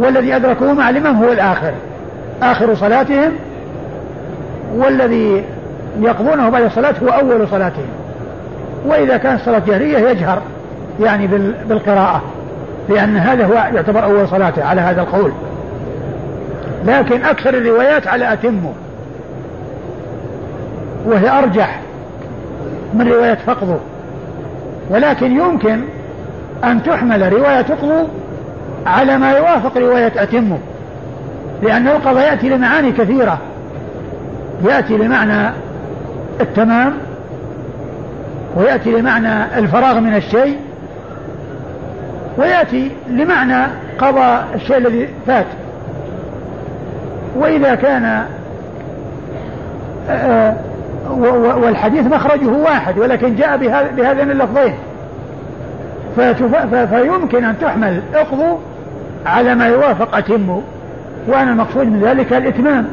والذي أدركوه مع الإمام هو الآخر. آخر صلاتهم والذي يقضونه بعد الصلاة هو أول صلاتهم. وإذا كانت صلاة جهرية يجهر يعني بالقراءة لأن هذا هو يعتبر أول صلاته على هذا القول. لكن أكثر الروايات على أتمه وهي أرجح من رواية فقضه. ولكن يمكن أن تحمل رواية فقضه على ما يوافق رواية أتمه لأن القضاء يأتي لمعاني كثيرة. يأتي لمعنى التمام ويأتي لمعنى الفراغ من الشيء ويأتي لمعنى قضاء الشيء الذي فات. وإذا كان آه، والحديث مخرجه واحد ولكن جاء بهذين اللفظين فيمكن أن تحمل اقضوا على ما يوافق أتموا وأنا المقصود من ذلك الإتمام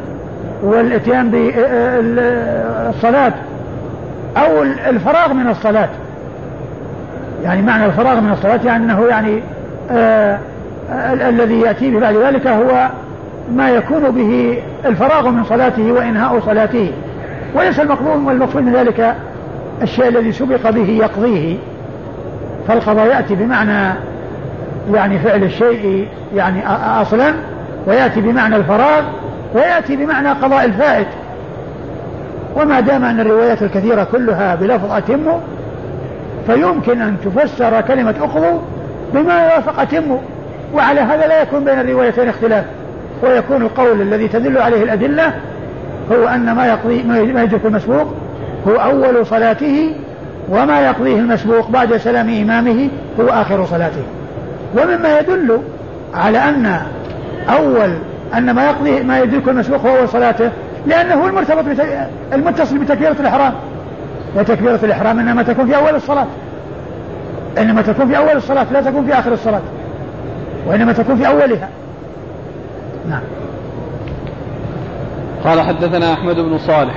والإتيان بالصلاة أو الفراغ من الصلاة. يعني معنى الفراغ من الصلاة يعني أنه يعني آه الذي يأتي بعد ذلك هو ما يكون به الفراغ من صلاته وإنهاء صلاته. وليس المقصود والمقصود من ذلك الشيء الذي سبق به يقضيه. فالقضاء يأتي بمعنى يعني فعل الشيء يعني أصلا ويأتي بمعنى الفراغ ويأتي بمعنى قضاء الفائت. وما دام أن الروايات الكثيرة كلها بلفظ أتموا فيمكن أن تفسر كلمة أقضوا بما يوافق أتموا وعلى هذا لا يكون بين الروايتين اختلاف. ويكون القول الذي تدل عليه الأدلة هو أن ما يقضي ما يدرك المسبوق هو أول صلاته وما يقضيه المسبوق بعد سلام إمامه هو آخر صلاته. ومما يدل على أن أول أن ما يقضي ما يدرك المسبوق هو أول صلاته لأنه المرتبط المتصل بتكبيرة الإحرام. وتكبيرة الإحرام إنما تكون في أول الصلاة. إنما تكون في أول الصلاة لا تكون في آخر الصلاة. وإنما تكون في أولها. نعم. قال حدثنا أحمد بن صالح.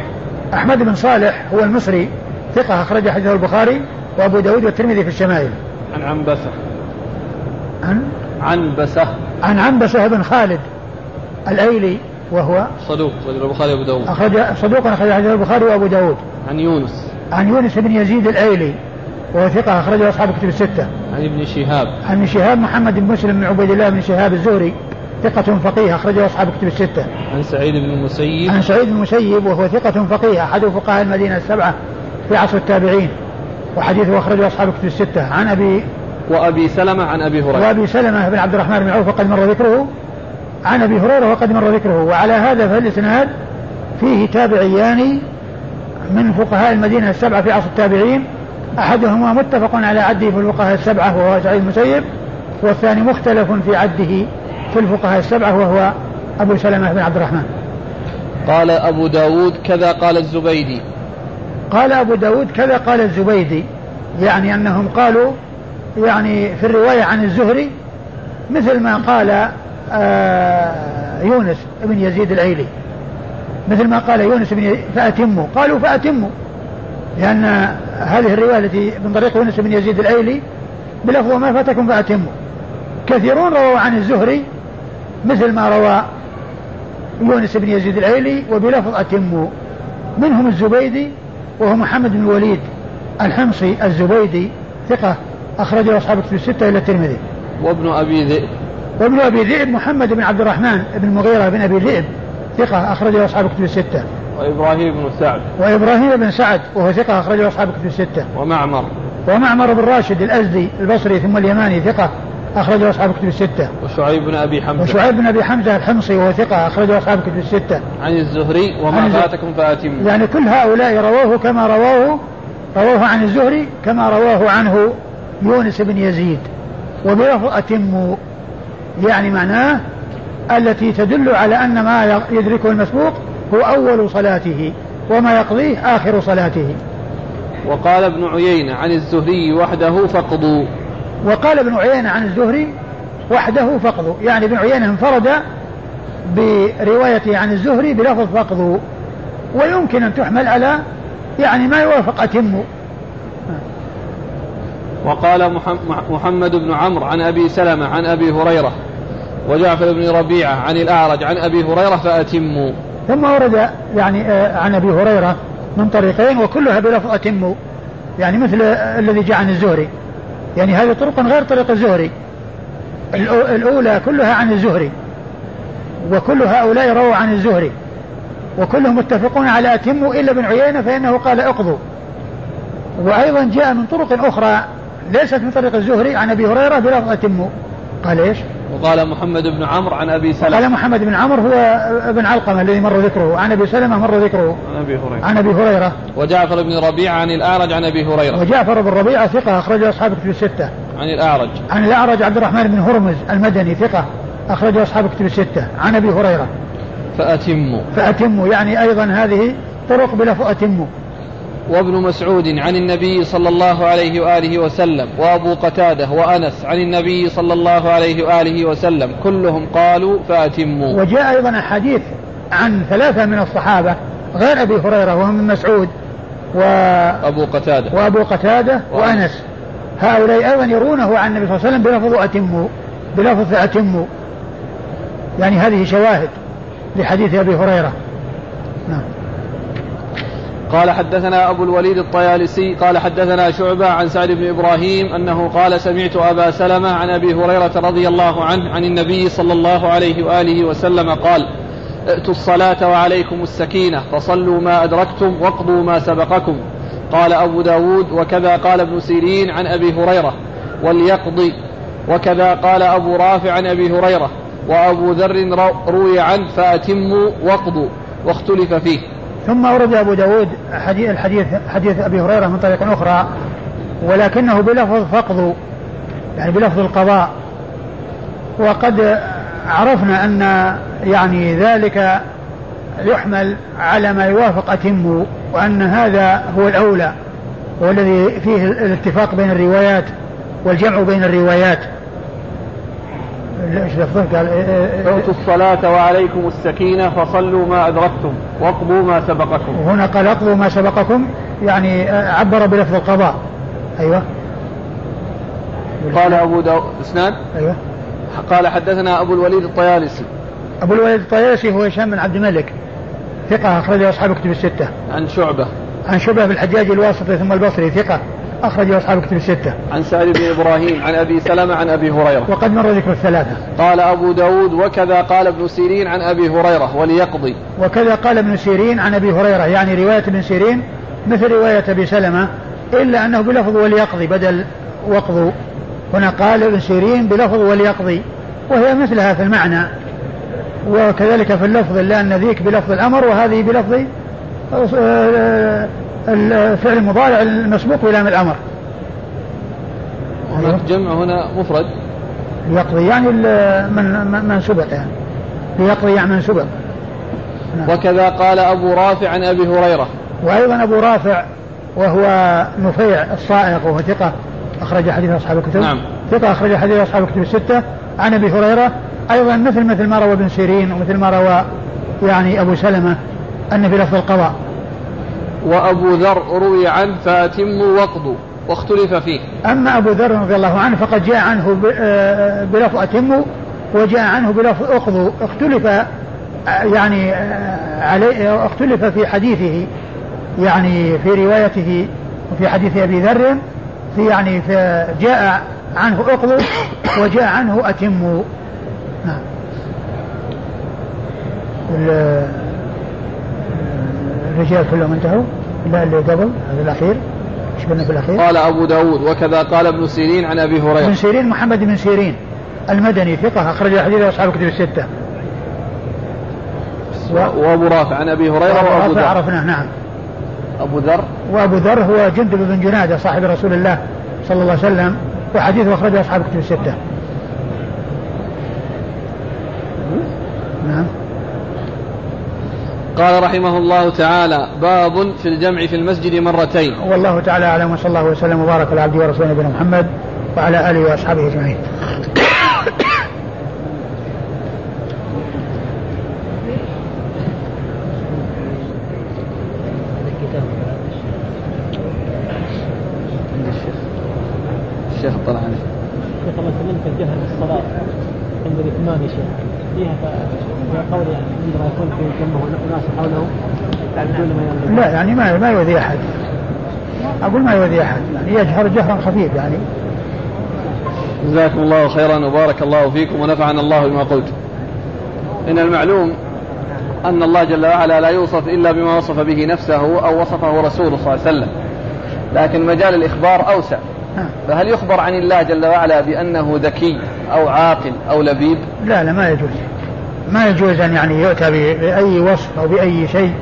أحمد بن صالح هو المصري ثقة أخرج حديثه البخاري وأبو داود والترمذي في الشمائل. عن عنبسة. عن عنبسة. عن عنبسة بن خالد الأيلي وهو صدوق صدوق البخاري وأبو داود. أخرج صدوق أخرج حديث البخاري وأبو داود. عن يونس. عن يونس بن يزيد الأيلي وهو ثقة أخرجه أصحاب كتب الستة. عن ابن شهاب. عن ابن شهاب محمد بن مسلم بن عبيد الله بن شهاب الزهري ثقة فقيه أخرجه أصحاب كتب الستة. عن سعيد بن المسيب. عن سعيد بن المسيب وهو ثقة فقيه أحد فقهاء المدينة السبعة في عصر التابعين وحديثه أخرجه أصحاب كتب الستة. عن أبي وأبي سلمة عن أبي هريرة. وأبي سلمة بن عبد الرحمن بن عوف وقد مر ذكره. عن أبي هريرة وقد مر ذكره. وعلى هذا فالإسناد فيه تابعيان من فقهاء المدينة السبعة في عصر التابعين. أحدهما متفق على عده في الفقهاء السبعة وهو سعيد المسيب والثاني مختلف في عده في الفقهاء السبعة وهو أبو سلمة بن عبد الرحمن. قال أبو داود كذا قال الزبيدي. قال أبو داود كذا قال الزبيدي يعني أنهم قالوا يعني في الرواية عن الزهري مثل ما قال آه يونس بن يزيد العيلي. مثل ما قال يونس بن فأتموا. قالوا فأتموا. لأن هذه الرواية التي من طريق يونس بن يزيد العيلي بلفظ ما فاتكم فأتموا. كثيرون رووا عن الزهري مثل ما روى يونس بن يزيد العيلي وبلفظ أتموا. منهم الزبيدي وهو محمد بن الوليد الحمصي الزبيدي ثقة. أخرجه أصحاب كتب الستة إلى الترمذي وابن أبي ذئب وابن أبي ذئب محمد بن عبد الرحمن بن المغيرة بن أبي ذئب ثقة أخرجه أصحاب كتب الستة وإبراهيم بن سعد وإبراهيم بن سعد وهو ثقة أخرجه أصحاب كتب الستة ومعمر ومعمر بن راشد الأزدي البصري ثم اليماني ثقة أخرجه أصحاب كتب الستة. وشعيب بن أبي حمزة. وشعيب بن أبي حمزة الحمصي وهو ثقة أخرجه أصحاب كتب الستة. عن الزهري وما فاتكم فأتموا. يعني كل هؤلاء رووه كما رووه رووه عن الزهري كما رواه عنه يونس بن يزيد. وبلفظ أتموا يعني معناه التي تدل على أن ما يدركه المسبوق هو أول صلاته وما يقضيه آخر صلاته. وقال ابن عيينة عن الزهري وحده فقضوا وقال ابن عيينة عن الزهري وحده فقضوا يعني ابن عيينة انفرد بروايته عن الزهري بلفظ فقضوا ويمكن أن تحمل على يعني ما يوافق أتم. وقال محمد بن عمرو عن أبي سلمة عن أبي هريرة وجعفر بن ربيعة عن الأعرج عن أبي هريرة فأتموا. ثم ورد يعني آه، عن أبي هريرة من طريقين وكلها بلفظ أتموا. يعني مثل الذي جاء عن الزهري. يعني هذه طرق غير طريق الزهري. الأولى كلها عن الزهري. وكل هؤلاء رووا عن الزهري. وكلهم متفقون على أتموا إلا بن عيينة فإنه قال اقضوا. وأيضا جاء من طرق أخرى ليست من طريق الزهري عن أبي هريرة بلفظ أتموا قال إيش؟ وقال محمد بن عمرو عن أبي سلمة. قال محمد بن عمرو هو ابن علقمة الذي مر ذكره. عن أبي سلمة مر ذكره. عن أبي هريرة. عن أبي هريرة. وجعفر بن ربيعة عن الأعرج عن أبي هريرة. وجعفر بن ربيعة ثقة أخرج أصحاب كتب الستة. عن الأعرج. عن الأعرج عبد الرحمن بن هرمز المدني ثقة أخرج أصحاب كتب الستة. عن أبي هريرة. فأتموا. فأتموا. يعني أيضا هذه طرق بلفظ أتموا. وابن مسعود عن النبي صلى الله عليه وآله وسلم وأبو قتادة وأنس عن النبي صلى الله عليه وآله وسلم كلهم قالوا فأتموا. وجاء أيضا أحاديث عن ثلاثة من الصحابة غير أبي هريرة وهم من مسعود و أبو قتادة. وأبو قتادة وأنس. هؤلاء أيضا يرونه عن النبي صلى الله عليه وسلم بلفظ أتموا بلفظ أتموا يعني هذه شواهد لحديث أبي هريرة. قال حدثنا أبو الوليد الطيالسي قال حدثنا شعبة عن سعد بن إبراهيم أنه قال سمعت أبا سلمة عن أبي هريرة رضي الله عنه عن النبي صلى الله عليه وآله وسلم قال ائتوا الصلاة وعليكم السكينة فصلوا ما أدركتم واقضوا ما سبقكم. قال أبو داود وكذا قال ابن سيرين عن أبي هريرة وليقضي وكذا قال أبو رافع عن أبي هريرة وأبو ذر روي عنه فأتموا واقضوا واختلف فيه. ثم أورد أبو داود حديث الحديث حديث أبي هريرة من طريق أخرى ولكنه بلفظ فقضوا يعني بلفظ القضاء. وقد عرفنا أن يعني ذلك يحمل على ما يوافق أتموا وأن هذا هو الأولى والذي فيه الاتفاق بين الروايات والجمع بين الروايات. إيش لفظه قال اعطوا الصلاة وعليكم السكينة فصلوا ما أدركتم واقضوا ما سبقكم. هنا قال اقضوا ما سبقكم يعني عبر بلفظ القضاء. أيوه. قال أبو داود إسناد؟ أيوه. قال حدثنا أبو الوليد الطيالسي. أبو الوليد الطيالسي هو هشام بن عبد الملك ثقة أخرجه أصحاب كتب الستة. عن شعبة. عن شعبة بن الحجاج الواسطي ثم البصري ثقة. أخرجه أصحاب كتب الستة. عن سعد بن إبراهيم عن أبي سلمة عن أبي هريرة. وقد مر ذكر الثلاثة. قال أبو داود وكذا قال ابن سيرين عن أبي هريرة وليقضي. وكذا قال ابن سيرين عن أبي هريرة يعني رواية ابن سيرين مثل رواية أبي سلمة إلا أنه بلفظ وليقضي بدل وقضوا. هنا قال ابن سيرين بلفظ وليقضي وهي مثلها في المعنى وكذلك في اللفظ لأن ذيك بلفظ الأمر وهذه بلفظ آه، الفعل المضارع المسبوق بلام الأمر. هناك جمع هنا مفرد. يقضي يعني من من سبق يعني. يقضي يعني من سبق. نعم. وكذا قال أبو رافع عن أبي هريرة. وأيضا أبو رافع وهو نفيع الصائغ وهو ثقة أخرج حديث أصحاب الكتب. نعم. ثقة أخرج حديث أصحاب الكتب الستة. عن أبي هريرة أيضا مثل مثل ما روى ابن سيرين ومثل ما روى يعني أبو سلمة أن في لفظ القضاء. وأبو ذر روي عنه فأتموا واقضوا واختلف فيه. أما أبو ذر رضي الله عنه فقد جاء عنه آه، بلفظ أتموا وجاء عنه بلفظ اقضوا اختلف آه، يعني آه، عليه اختلف في حديثه يعني في روايته وفي حديث أبي ذر في يعني جاء عنه اقضوا وجاء عنه أتموا نعم. الرجال كلهم انتهوا إلا اللي قبل هذا الأخير إيش قلنا في الأخير؟ قال أبو داود وكذا قال ابن سيرين عن أبي هريرة ابن سيرين محمد بن سيرين المدني ثقة أخرج حديث أصحاب الكتب الستة. و... وأبو رافع عن أبي هريرة وأبو ذر عرفناه نعم. أبو ذر وأبو ذر هو جندب بن جنادة صاحب رسول الله صلى الله عليه وسلم وحديثه أخرجه أصحاب الكتب الستة. نعم. قال رحمه الله تعالى باب في الجمع في المسجد مرتين. والله تعالى أعلم وصلى الله وسلم وبارك على عبده ورسوله نبينا محمد وعلى آله وأصحابه أجمعين. الشيخ طلع عليه شيخ في الجهل الصلاة عند الإتمام يا شيخ. فيها قول يعني عندما يكون في جنبه حوله لا يعني ما ما يؤذي أحد. أقول ما يؤذي أحد. يعني يجهر جهرا خفيف يعني. جزاكم الله خيرا وبارك الله فيكم ونفعنا الله بما قلت. إن المعلوم أن الله جل وعلا لا يوصف إلا بما وصف به نفسه أو وصفه رسوله صلى الله عليه وسلم. لكن مجال الإخبار أوسع. فهل يخبر عن الله جل وعلا بأنه ذكي أو عاقل أو لبيب؟ لا لا ما يجوز. ما يجوز أن يعني يؤتى بأي وصف أو بأي شيء.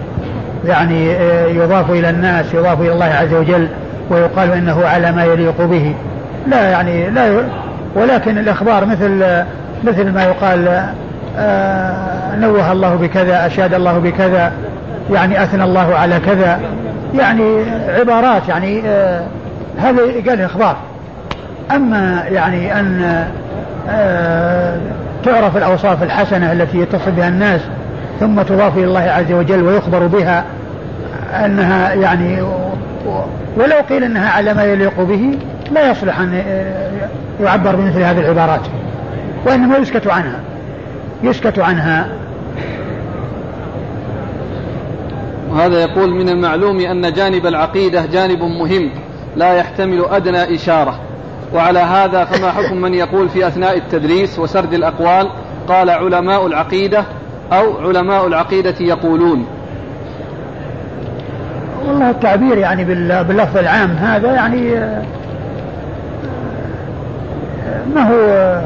يعني آه، يضاف إلى الناس يضاف إلى الله عز وجل ويقال إنه على ما يليق به. لا يعني لا. ولكن الإخبار مثل مثل ما يقال آه، نوه الله بكذا أشاد الله بكذا يعني أثنى الله على كذا. يعني عبارات يعني آه، هذا قال إخبار أما يعني أن آه، تعرف الأوصاف الحسنة التي يتصل بها الناس ثم تضاف إلى الله عز وجل ويخبر بها أنها يعني ولو قيل أنها على ما يليق به لا يصلح أن يعبر بمثل هذه العبارات وإنما يسكت عنها يسكت عنها. وهذا يقول من المعلوم أن جانب العقيدة جانب مهم لا يحتمل أدنى إشارة. وعلى هذا فما حكم من يقول في أثناء التدريس وسرد الأقوال قال علماء العقيدة أو علماء العقيدة يقولون. والله التعبير يعني باللفظ العام هذا يعني ما هو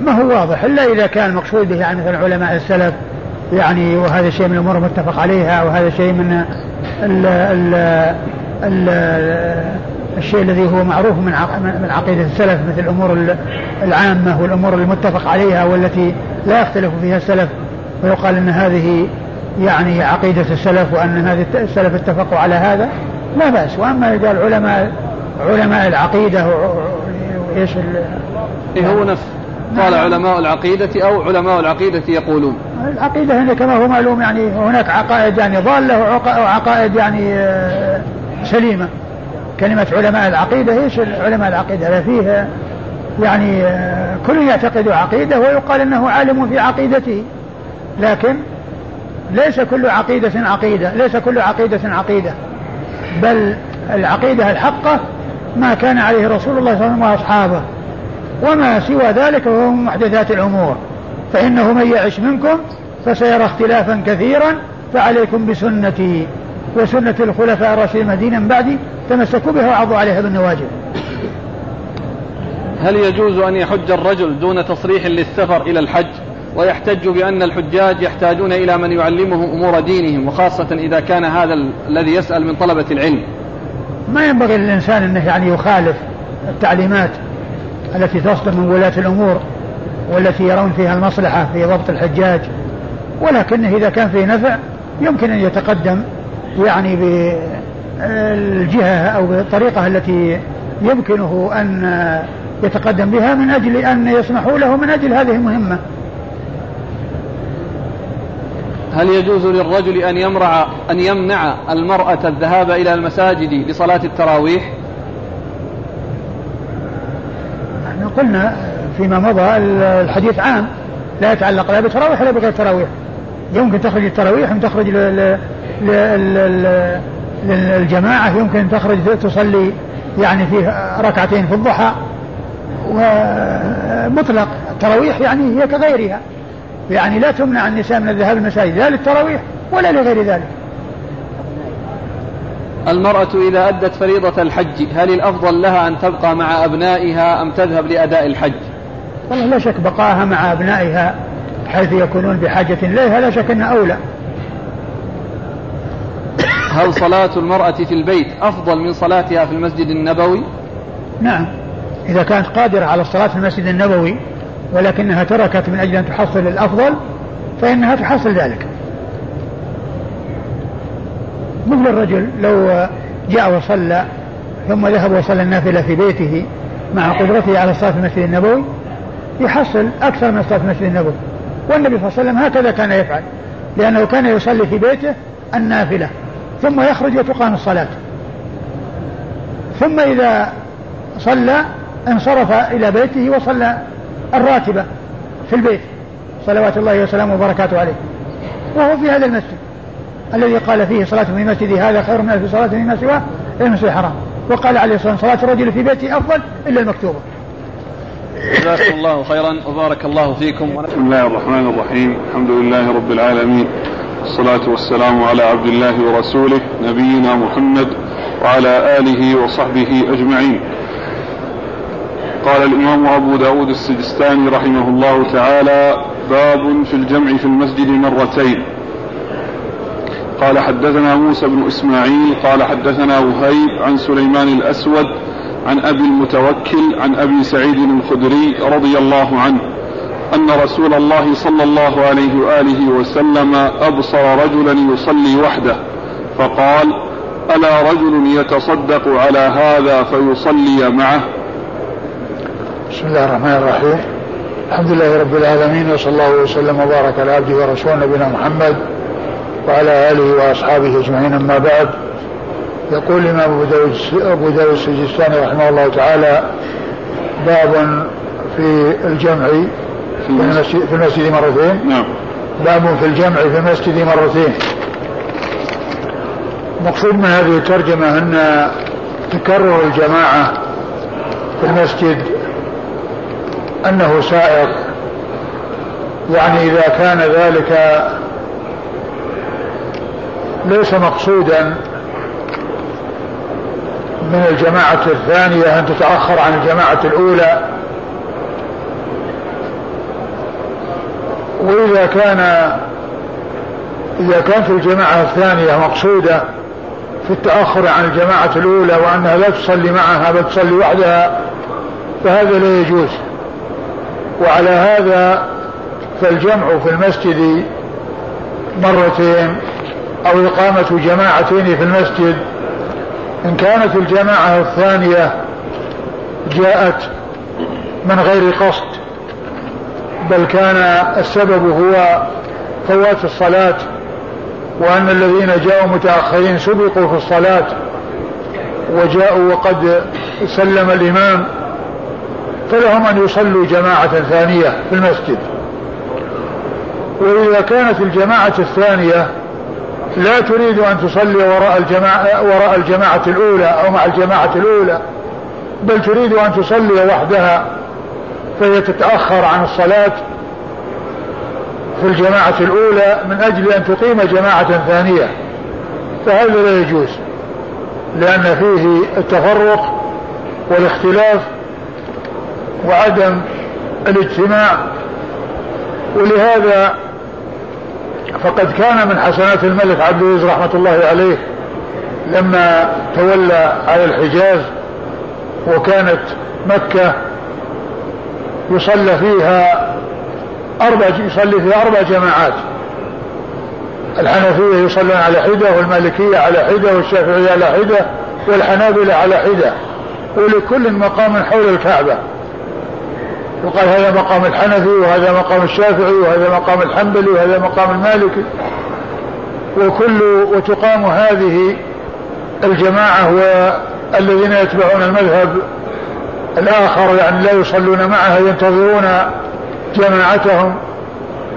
ما هو واضح إلا إذا كان المقصود به يعني مثل علماء السلف يعني وهذا شيء من الأمور المتفق عليها وهذا شيء من ال ال ال الشيء الذي هو معروف من من عقيدة السلف مثل الأمور العامة والأمور المتفق عليها والتي لا يختلف فيها السلف. ويقال إن هذه يعني عقيدة السلف وأن هذه السلف اتفقوا على هذا لا بأس. وأما قال علماء علماء العقيدة وايش إيه هو نفس. قال علماء العقيدة أو علماء العقيدة يقولون. العقيدة هنا كما هو معلوم يعني هناك عقائد يعني ضالة وعقائد يعني آه، سليمة. كلمة علماء العقيدة إيش علماء العقيدة؟ هذا فيه يعني كل يعتقد عقيدة ويقال إنه عالم في عقيدته. لكن ليس كل عقيدة عقيدة ليس كل عقيدة عقيدة. بل العقيدة الحقة ما كان عليه رسول الله صلى الله عليه وسلم وأصحابه. وما سوى ذلك فهو من محدثات الأمور. فإنه من يعش منكم فسيرى اختلافا كثيرا فعليكم بسنتي. وسنة الخلفاء الراشدين المهديين من بعدي تمسكوا بها وعضوا عليها بالنواجذ. هل يجوز أن يحج الرجل دون تصريح للسفر إلى الحج؟ ويحتج بأن الحجاج يحتاجون إلى من يعلمهم أمور دينهم وخاصة إذا كان هذا الذي يسأل من طلبة العلم. ما ينبغي للإنسان أنه يعني يخالف التعليمات التي تصدر من ولاة الأمور والتي يرون فيها المصلحة في ضبط الحجاج. ولكنه إذا كان فيه نفع يمكن أن يتقدم يعني بالجهة أو بالطريقة التي يمكنه أن يتقدم بها من أجل أن يسمحوا له من أجل هذه المهمة هل يجوز للرجل أن يمرع أن يمنع المرأة الذهاب إلى المساجد لصلاة التراويح؟ نحن قلنا فيما مضى الحديث عام لا يتعلق لا بتراويح ولا بغير تراويح يمكن تخرج التراويح يمكن تخرج للجماعة يمكن تخرج تصلي يعني فيه ركعتين في الضحى ومطلق. التراويح يعني هي كغيرها. يعني لا تمنع النساء من الذهاب المساجد لا للتراويح ولا لغير ذلك. المرأة إذا أدت فريضة الحج هل الأفضل لها أن تبقى مع أبنائها أم تذهب لأداء الحج؟ والله لا شك بقاها مع أبنائها حيث يكونون بحاجة إليها لا شك أنها أولى. هل صلاة المرأة في البيت أفضل من صلاتها في المسجد النبوي؟ نعم. إذا كانت قادرة على الصلاة في المسجد النبوي ولكنها تركت من أجل أن تحصل الأفضل فإنها تحصل ذلك. مثل الرجل لو جاء وصلى ثم ذهب وصلى النافلة في بيته مع قدرته على الصلاة في المسجد النبوي يحصل أكثر من الصلاة في المسجد النبوي. والنبي صلى الله عليه وسلم هكذا كان يفعل لأنه كان يصلي في بيته النافلة. ثم يخرج وتقام الصلاة. ثم إذا صلى انصرف إلى بيته وصلى الراتبة في البيت. صلوات الله وسلامه وبركاته عليه. وهو في هذا المسجد. الذي قال فيه صلاة في مسجدي هذا خير من ألف صلاة فيما سواه إلى المسجد الحرام. وقال عليه الصلاة والسلام صلاة الرجل في بيته أفضل إلا المكتوبة. جزاكم الله خيرا وبارك الله فيكم. بسم الله الرحمن الرحيم. الحمد لله رب العالمين. والصلاة والسلام على عبد الله ورسوله نبينا محمد وعلى آله وصحبه أجمعين. قال الإمام أبو داود السجستاني رحمه الله تعالى باب في الجمع في المسجد مرتين. قال حدثنا موسى بن إسماعيل قال حدثنا وهيب عن سليمان الأسود عن أبي المتوكل عن أبي سعيد الخدري رضي الله عنه. أن رسول الله صلى الله عليه وآله وسلم أبصر رجلا يصلي وحده فقال ألا رجل يتصدق على هذا فيصلي معه؟ بسم الله الرحمن الرحيم. الحمد لله رب العالمين وصلى الله وسلم وبارك على عبده ورسوله نبينا محمد وعلى آله وأصحابه أجمعين أما بعد. يقول الإمام أبو داود أبو داود السجستاني رحمه الله تعالى باب في الجمع في المسجد, في المسجد مرتين. نعم. باب في الجمع في المسجد مرتين. مقصود من هذه الترجمة أن تكرر الجماعة في المسجد أنه سائق. يعني إذا كان ذلك ليس مقصودا من الجماعة الثانية أن تتأخر عن الجماعة الأولى وإذا كان إذا كانت الجماعة الثانية مقصودة في التأخر عن الجماعة الأولى وأنها لا تصلي معها بل تصلي وحدها فهذا لا يجوز. وعلى هذا فالجمع في المسجد مرتين أو إقامة جماعتين في المسجد. إن كانت الجماعة الثانية جاءت من غير قصد بل كان السبب هو فوات الصلاة وأن الذين جاءوا متأخرين سبقوا في الصلاة وجاءوا وقد سلم الإمام فلهم أن يصلوا جماعة ثانية في المسجد. وإذا كانت الجماعة الثانية لا تريد أن تصلي وراء الجماعة, وراء الجماعة الأولى أو مع الجماعة الأولى بل تريد أن تصلي وحدها. فهي تتأخر عن الصلاة في الجماعة الأولى من أجل أن تقيم جماعة ثانية فهذا لا يجوز لأن فيه التفرق والاختلاف وعدم الاجتماع ولهذا فقد كان من حسنات الملك عبد العزيز رحمة الله عليه لما تولى على الحجاز وكانت مكة يصلى فيها أربع يصلي فيها أربع جماعات. الحنفية يصلون على حدة والمالكية على حدة والشافعية على حدة والحنابلة على حدة. ولكل مقام حول الكعبة. وقال هذا مقام الحنفي وهذا مقام الشافعي وهذا مقام الحنبلي وهذا مقام المالكي. وكل وتقام هذه الجماعة والذين يتبعون المذهب الآخر يعني لا يصلون معها ينتظرون جماعتهم.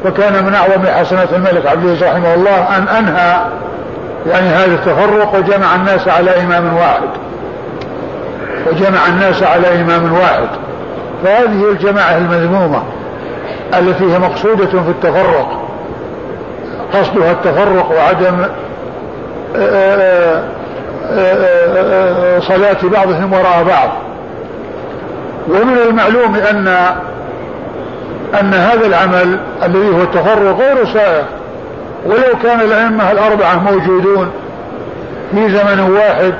وكان من أعظم حسنات الملك عبد العزيز رحمه الله أن أنهى يعني هذا التفرق وجمع الناس على إمام واحد. وجمع الناس على إمام واحد. فهذه الجماعة المذمومة التي هي مقصودة في التفرق قصدها التفرق وعدم آه، آه، آه، صلاة بعضهم وراء بعض. ومن المعلوم أن أن هذا العمل الذي هو التفرق غير سائغ ولو كان الأئمة الأربعة موجودون في زمن واحد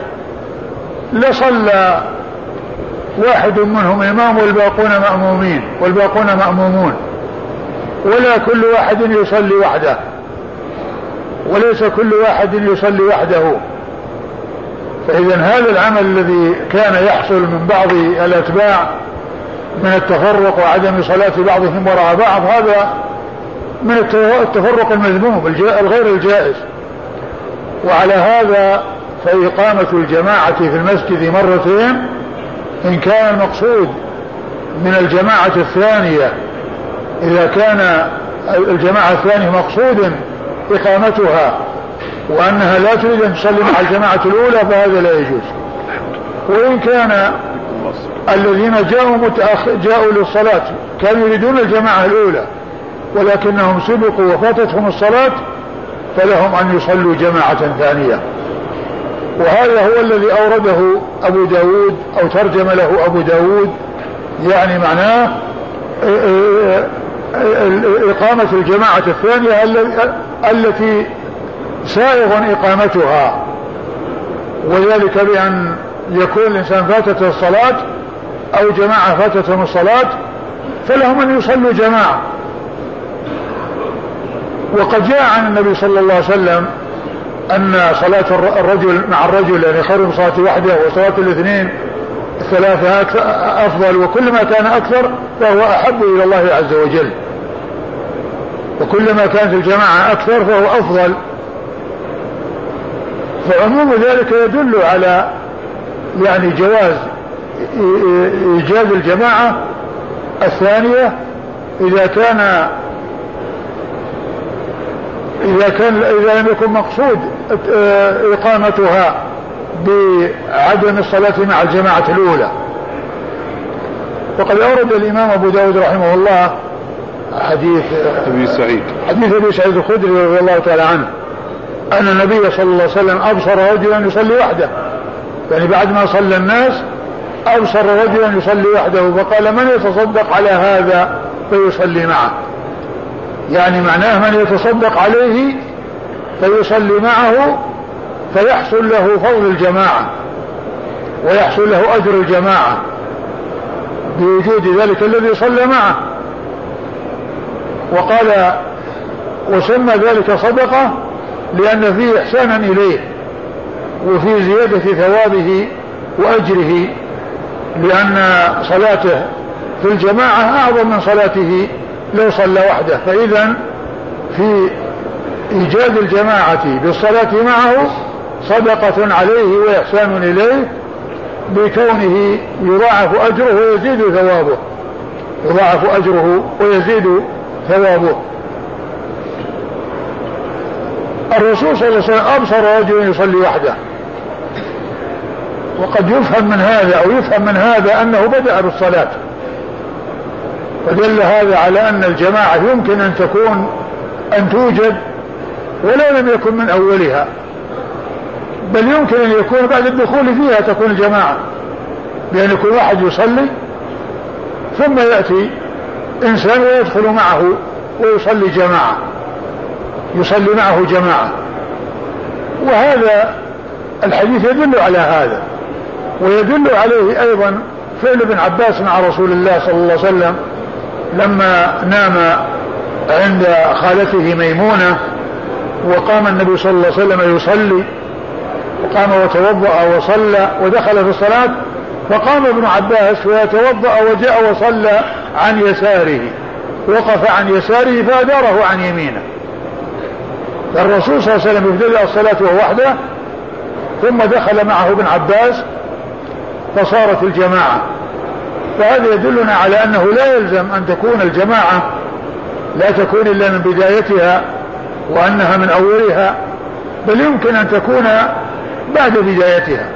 لصلى واحد منهم إمام والباقون مأمومين والباقون مأمومون. ولا كل واحد يصلي وحده. وليس كل واحد يصلي وحده. فإذا هذا العمل الذي كان يحصل من بعض الأتباع من التفرق وعدم صلاة بعضهم وراء بعض هذا من التفرق المذموم الغير الجائز. وعلى هذا فإقامة الجماعة في المسجد مرتين إن كان المقصود من الجماعة الثانية إذا كان الجماعة الثانية مقصود إقامتها وأنها لا تريد أن تصلي مع الجماعة الأولى فهذا لا يجوز. وإن كان الذين جاءوا متأخ... جاءوا للصلاة كانوا يريدون الجماعة الأولى ولكنهم سبقوا وفاتتهم الصلاة فلهم أن يصلوا جماعة ثانية. وهذا هو الذي أورده أبو داود أو ترجم له أبو داود يعني معناه إقامة الجماعة الثانية التي سائغ إقامتها. وذلك بأن يكون الإنسان فاتته الصلاة أو جماعة فاتتهم الصلاة فلهم أن يصلوا جماعة. وقد جاء عن النبي صلى الله عليه وسلم أن صلاة الرجل مع الرجل يعني خير من صلاة وحده وصلاة الاثنين الثلاثة أفضل وكلما كان أكثر فهو أحب إلى الله عز وجل. وكلما كانت الجماعة أكثر فهو أفضل. فعموم ذلك يدل على يعني جواز إيجاد الجماعة الثانية إذا كان إذا كان إذا لم يكن مقصود إقامتها بعدم الصلاة مع الجماعة الأولى. وقد أورد الإمام أبو داود رحمه الله حديث أبي سعيد. حديث أبي سعيد الخدري رضي الله تعالى عنه. أن النبي صلى الله عليه وسلم أبصر رجلا يصلي وحده. يعني بعد ما صلى الناس أبصر رجلا يصلي وحده فقال من يتصدق على هذا فيصلي معه. يعني معناه من يتصدق عليه فيصلي معه فيحصل له فضل الجماعة ويحصل له أجر الجماعة بوجود ذلك الذي صلى معه. وقال وسمى ذلك صدقة لأن فيه إحسانا إليه وفي زيادة ثوابه وأجره لأن صلاته في الجماعة أعظم من صلاته لو صلى وحده. فإذا في إيجاد الجماعة بالصلاة معه صدقة عليه وإحسان إليه بكونه يضاعف أجره ويزيد ثوابه يضاعف أجره ويزيد ثوابه. الرسول صلى الله عليه وسلم أبصر رجلا يصلي وحده. وقد يفهم من هذا أو يفهم من هذا أنه بدأ بالصلاة. فدل هذا على أن الجماعة يمكن أن تكون أن توجد ولو لم يكن من أولها. بل يمكن أن يكون بعد الدخول فيها تكون الجماعة. بأن يكون واحد يصلي ثم يأتي إنسان ويدخل معه ويصلي جماعة. يصلي معه جماعة. وهذا الحديث يدل على هذا. ويدل عليه أيضا فعل ابن عباس مع رسول الله صلى الله عليه وسلم لما نام عند خالته ميمونة وقام النبي صلى الله عليه وسلم يصلي. وقام وتوضأ وصلى ودخل في الصلاة. فقام ابن عباس ويتوضأ وجاء وصلى عن يساره. وقف عن يساره فأداره عن يمينه. الرسول صلى الله عليه وسلم ابتدأ الصلاة وهو وحده ثم دخل معه ابن عباس فصارت الجماعة. فهذا يدلنا على أنه لا يلزم أن تكون الجماعة لا تكون إلا من بدايتها وأنها من أولها بل يمكن أن تكون بعد بدايتها.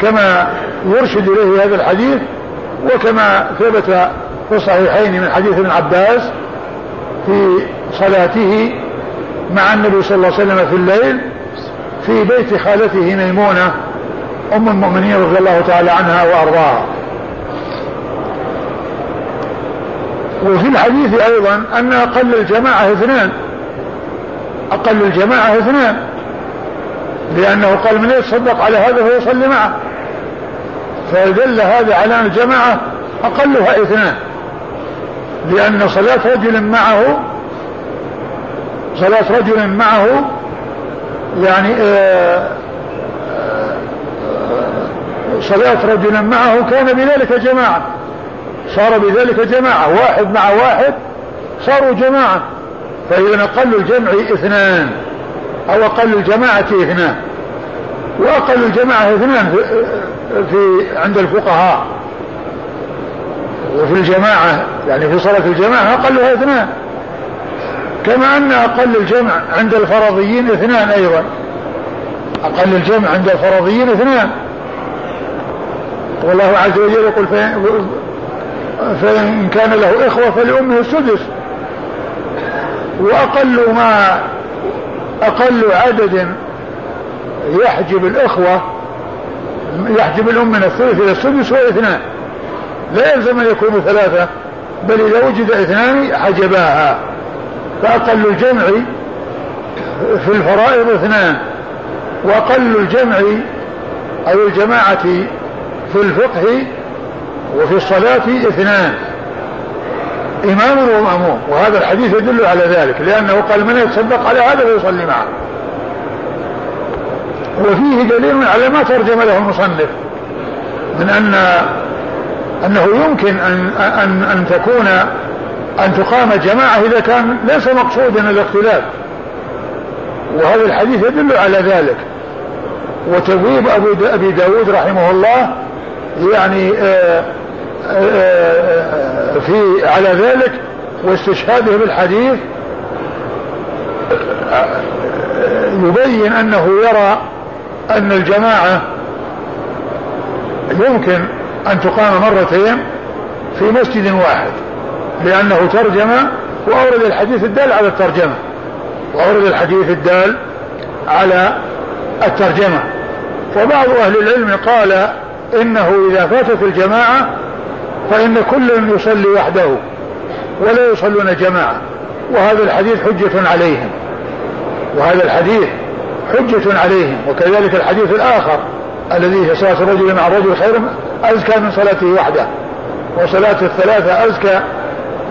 كما يرشد إليه هذا الحديث وكما ثبت في الصحيحين من حديث ابن عباس في صلاته مع النبي صلى الله عليه وسلم في الليل في بيت خالته ميمونة أم المؤمنين رضي الله تعالى عنها وأرضاها. وفي الحديث أيضا أن أقل الجماعة اثنان. أقل الجماعة اثنان. لأنه قال من يتصدق على هذا فيصلي معه. فدل هذا على أن الجماعة أقلها اثنان. لأن صلاة رجل معه صلاة رجل معه يعني آه، آه، صلاة رجل معه كان بذلك جماعة. صار بذلك جماعة. واحد مع واحد صاروا جماعة. فإذا أقل الجمع اثنان أو أقل الجماعة اثنان. وأقل الجماعة اثنان في, في عند الفقهاء. وفي الجماعة يعني في صلاة الجماعة أقلها اثنان. كما أن أقل الجمع عند الفرضيين اثنان أيضا. أقل الجمع عند الفرضيين اثنان. والله عز وجل يقول فإن كان له إخوة فلأمه السدس. وأقل ما أقل عدد يحجب الإخوة يحجب الأم من الثلث إلى السدس هو اثنان. لا يلزم أن يكونوا ثلاثة بل إذا وجد اثنان حجباها. فأقل الجمع في الفرائض اثنان وأقل الجمع أو الجماعة في الفقه وفي الصلاة اثنان إمام ومأموم وهذا الحديث يدل على ذلك لأنه قال من يتصدق على هذا فيصلي معه. وفيه دليل على ما ترجم له المصنف من أن أنه يمكن أن أن أن تكون أن تقام جماعة إذا كان ليس مقصودا الاختلاف. وهذا الحديث يدل على ذلك. وتبويب أبو أبي داود رحمه الله يعني آآ آآ في على ذلك واستشهاده بالحديث. يبين أنه يرى أن الجماعة يمكن أن تقام مرتين في مسجد واحد. لأنه ترجم وأورد الحديث الدال على الترجمة. وأورد الحديث الدال على الترجمة. وبعض أهل العلم قال إنه إذا فاتت الجماعة فإن كل يصلي وحده ولا يصلون جماعة. وهذا الحديث حجة عليهم. وهذا الحديث حجة عليهم. وكذلك الحديث الآخر الذي في صلاة الرجل مع الرجل خير أزكى من صلاته وحده. وصلاة الثلاثة أزكى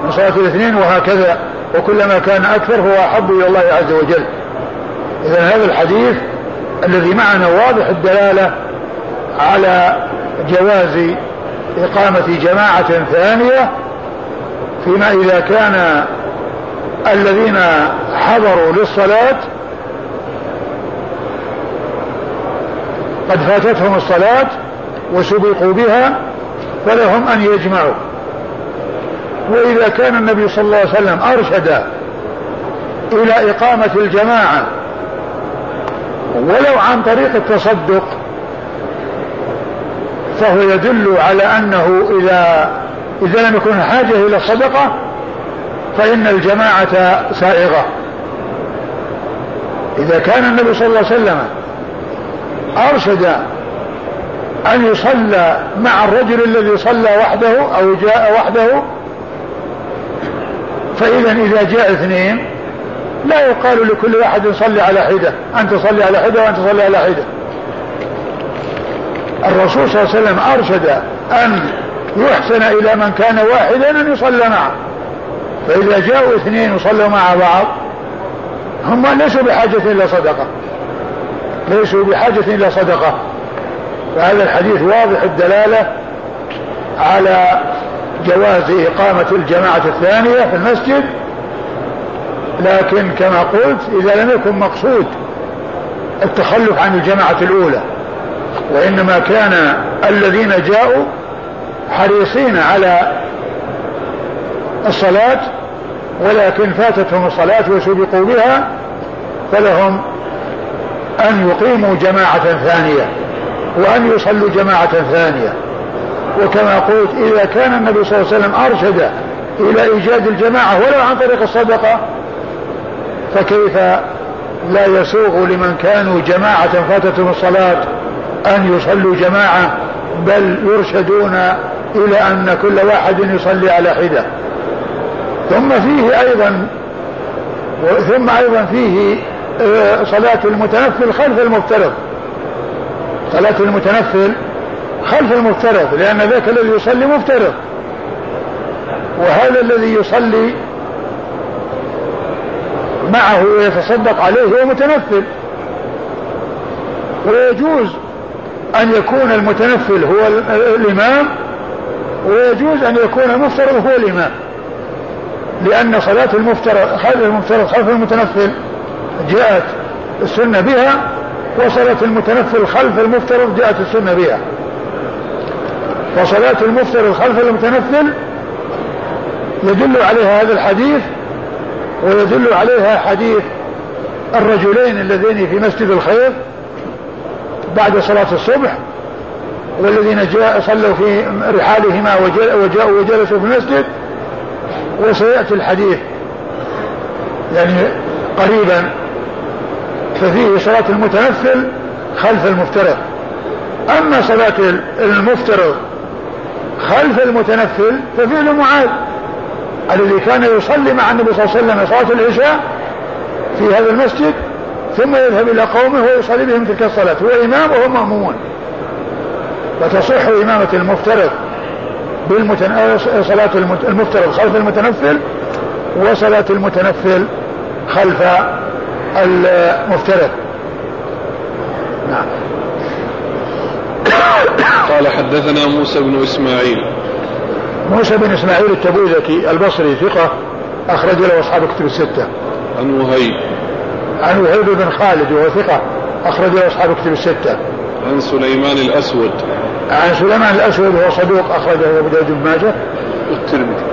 من صلاة الاثنين وهكذا. وكلما كان أكثر فهو أحب إلى الله عز وجل. إذا هذا الحديث الذي معنا واضح الدلالة على جواز إقامة جماعة ثانية فيما إذا كان الذين حضروا للصلاة قد فاتتهم الصلاة وسبقوا بها فلهم أن يجمعوا. وإذا كان النبي صلى الله عليه وسلم أرشد إلى إقامة الجماعة ولو عن طريق التصدق فهو يدل على أنه إذا إذا لم يكن حاجة إلى الصدقة فإن الجماعة سائغة. إذا كان النبي صلى الله عليه وسلم أرشد أن يصلى مع الرجل الذي صلى وحده أو جاء وحده فإذا إذا جاء اثنين لا يقال لكل واحد صلي على حدة أنت صلي على حدة وأنت صلي على حدة. الرسول صلى الله عليه وسلم أرشد أن يحسن إلى من كان واحدا أن يصلى معه. فإذا جاءوا اثنين وصلوا مع بعض هم ليسوا بحاجة إلى صدقة. ليسوا بحاجة إلى صدقة. فهذا الحديث واضح الدلالة على جواز إقامة الجماعة الثانية في المسجد لكن كما قلت إذا لم يكن مقصود التخلف عن الجماعة الأولى وإنما كان الذين جاءوا حريصين على الصلاة ولكن فاتتهم الصلاة وسبقوا بها فلهم أن يقيموا جماعة ثانية وأن يصلوا جماعة ثانية. وكما قلت إذا كان النبي صلى الله عليه وسلم أرشد إلى إيجاد الجماعة ولو عن طريق الصدقة فكيف لا يسوغ لمن كانوا جماعة فاتتهم الصلاة أن يصلوا جماعة بل يرشدون إلى أن كل واحد يصلي على حدة؟ ثم فيه أيضا ثم أيضا فيه آه، صلاة المتنفل خلف المفترض. صلاة المتنفل خلف المفترض لأن ذاك الذي يصلي مفترض. وهذا الذي يصلي معه ويتصدق عليه هو متنفل. ويجوز أن يكون المتنفل هو الإمام ويجوز أن يكون المفترض هو الإمام. لأن صلاة المفترض خلف المفترض خلف المتنفل جاءت السنة بها وصلاة المتنفل خلف المفترض جاءت السنة بها. وصلاة المفترض خلف المتنفل يدل عليها هذا الحديث ويدل عليها حديث الرجلين اللذين في مسجد الخير بعد صلاة الصبح والذين جاء صلوا في رحالهما وجاءوا وجلسوا في المسجد وسيأتي الحديث يعني قريبا ففيه صلاة المتنفل خلف المفترض أما صلاة المفترض خلف المتنفل ففعل معاذ الذي كان يصلي مع النبي صلى الله عليه وسلم صلاة العشاء في هذا المسجد ثم يذهب إلى قومه ويصلي بهم تلك الصلاة هو إمام وهم مأمومون. وتصح إمامة المفترض بالمتن... صلاة المفترض خلف المتنفل وصلاة المتنفل خلف المفترض. نعم. قال حدثنا موسى بن إسماعيل. موسى بن إسماعيل التبوذكي البصري ثقة أخرج له أصحاب كتب الستة. عن وهيب. عن وهيب بن خالد وهو ثقة أخرج له أصحاب كتب الستة. عن سليمان الأسود. عن سليمان الأسود وهو صدوق أخرجه أبو داود بن ماجه. والترمذي.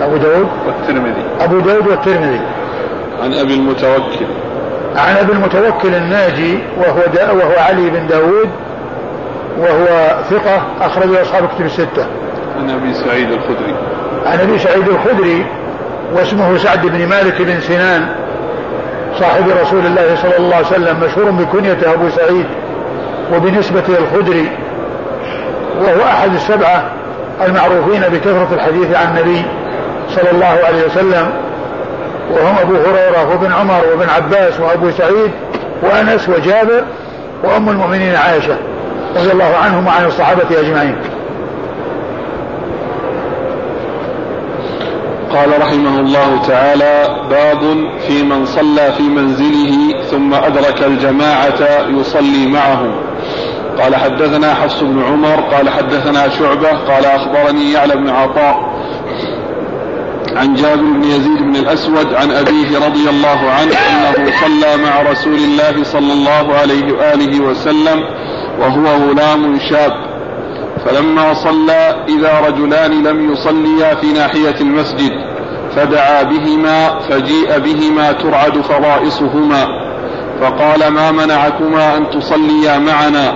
أبو داود؟ والترمذي. أبو داود والترمذي. عن أبي المتوكل. عن أبي المتوكل الناجي وهو دا وهو علي بن داود وهو ثقة أخرج أصحاب كتب الستة. عن أبي سعيد الخدري. عن أبي سعيد الخدري واسمه سعد بن مالك بن سنان صاحب رسول الله صلى الله عليه وسلم مشهور بكنيته أبو سعيد وبنسبة الخدري وهو أحد السبعة المعروفين بكثرة الحديث عن النبي صلى الله عليه وسلم وهم أبو هريرة وابن عمر وابن عباس وأبو سعيد وأنس وجابر وأم المؤمنين عائشة. رضي الله عنهم وعن الصحابة أجمعين. قال رحمه الله تعالى باب في من صلى في منزله ثم أدرك الجماعة يصلي معهم. قال حدثنا حفص بن عمر قال حدثنا شعبة قال أخبرني يعلى بن عطاء عن جابر بن يزيد بن الأسود عن أبيه رضي الله عنه أنه صلى مع رسول الله صلى الله عليه وآله وسلم وهو غلام شاب. فلما صلى إذا رجلان لم يصليا في ناحية المسجد فدعا بهما فجيء بهما ترعد فرائصهما. فقال ما منعكما أن تصليا معنا؟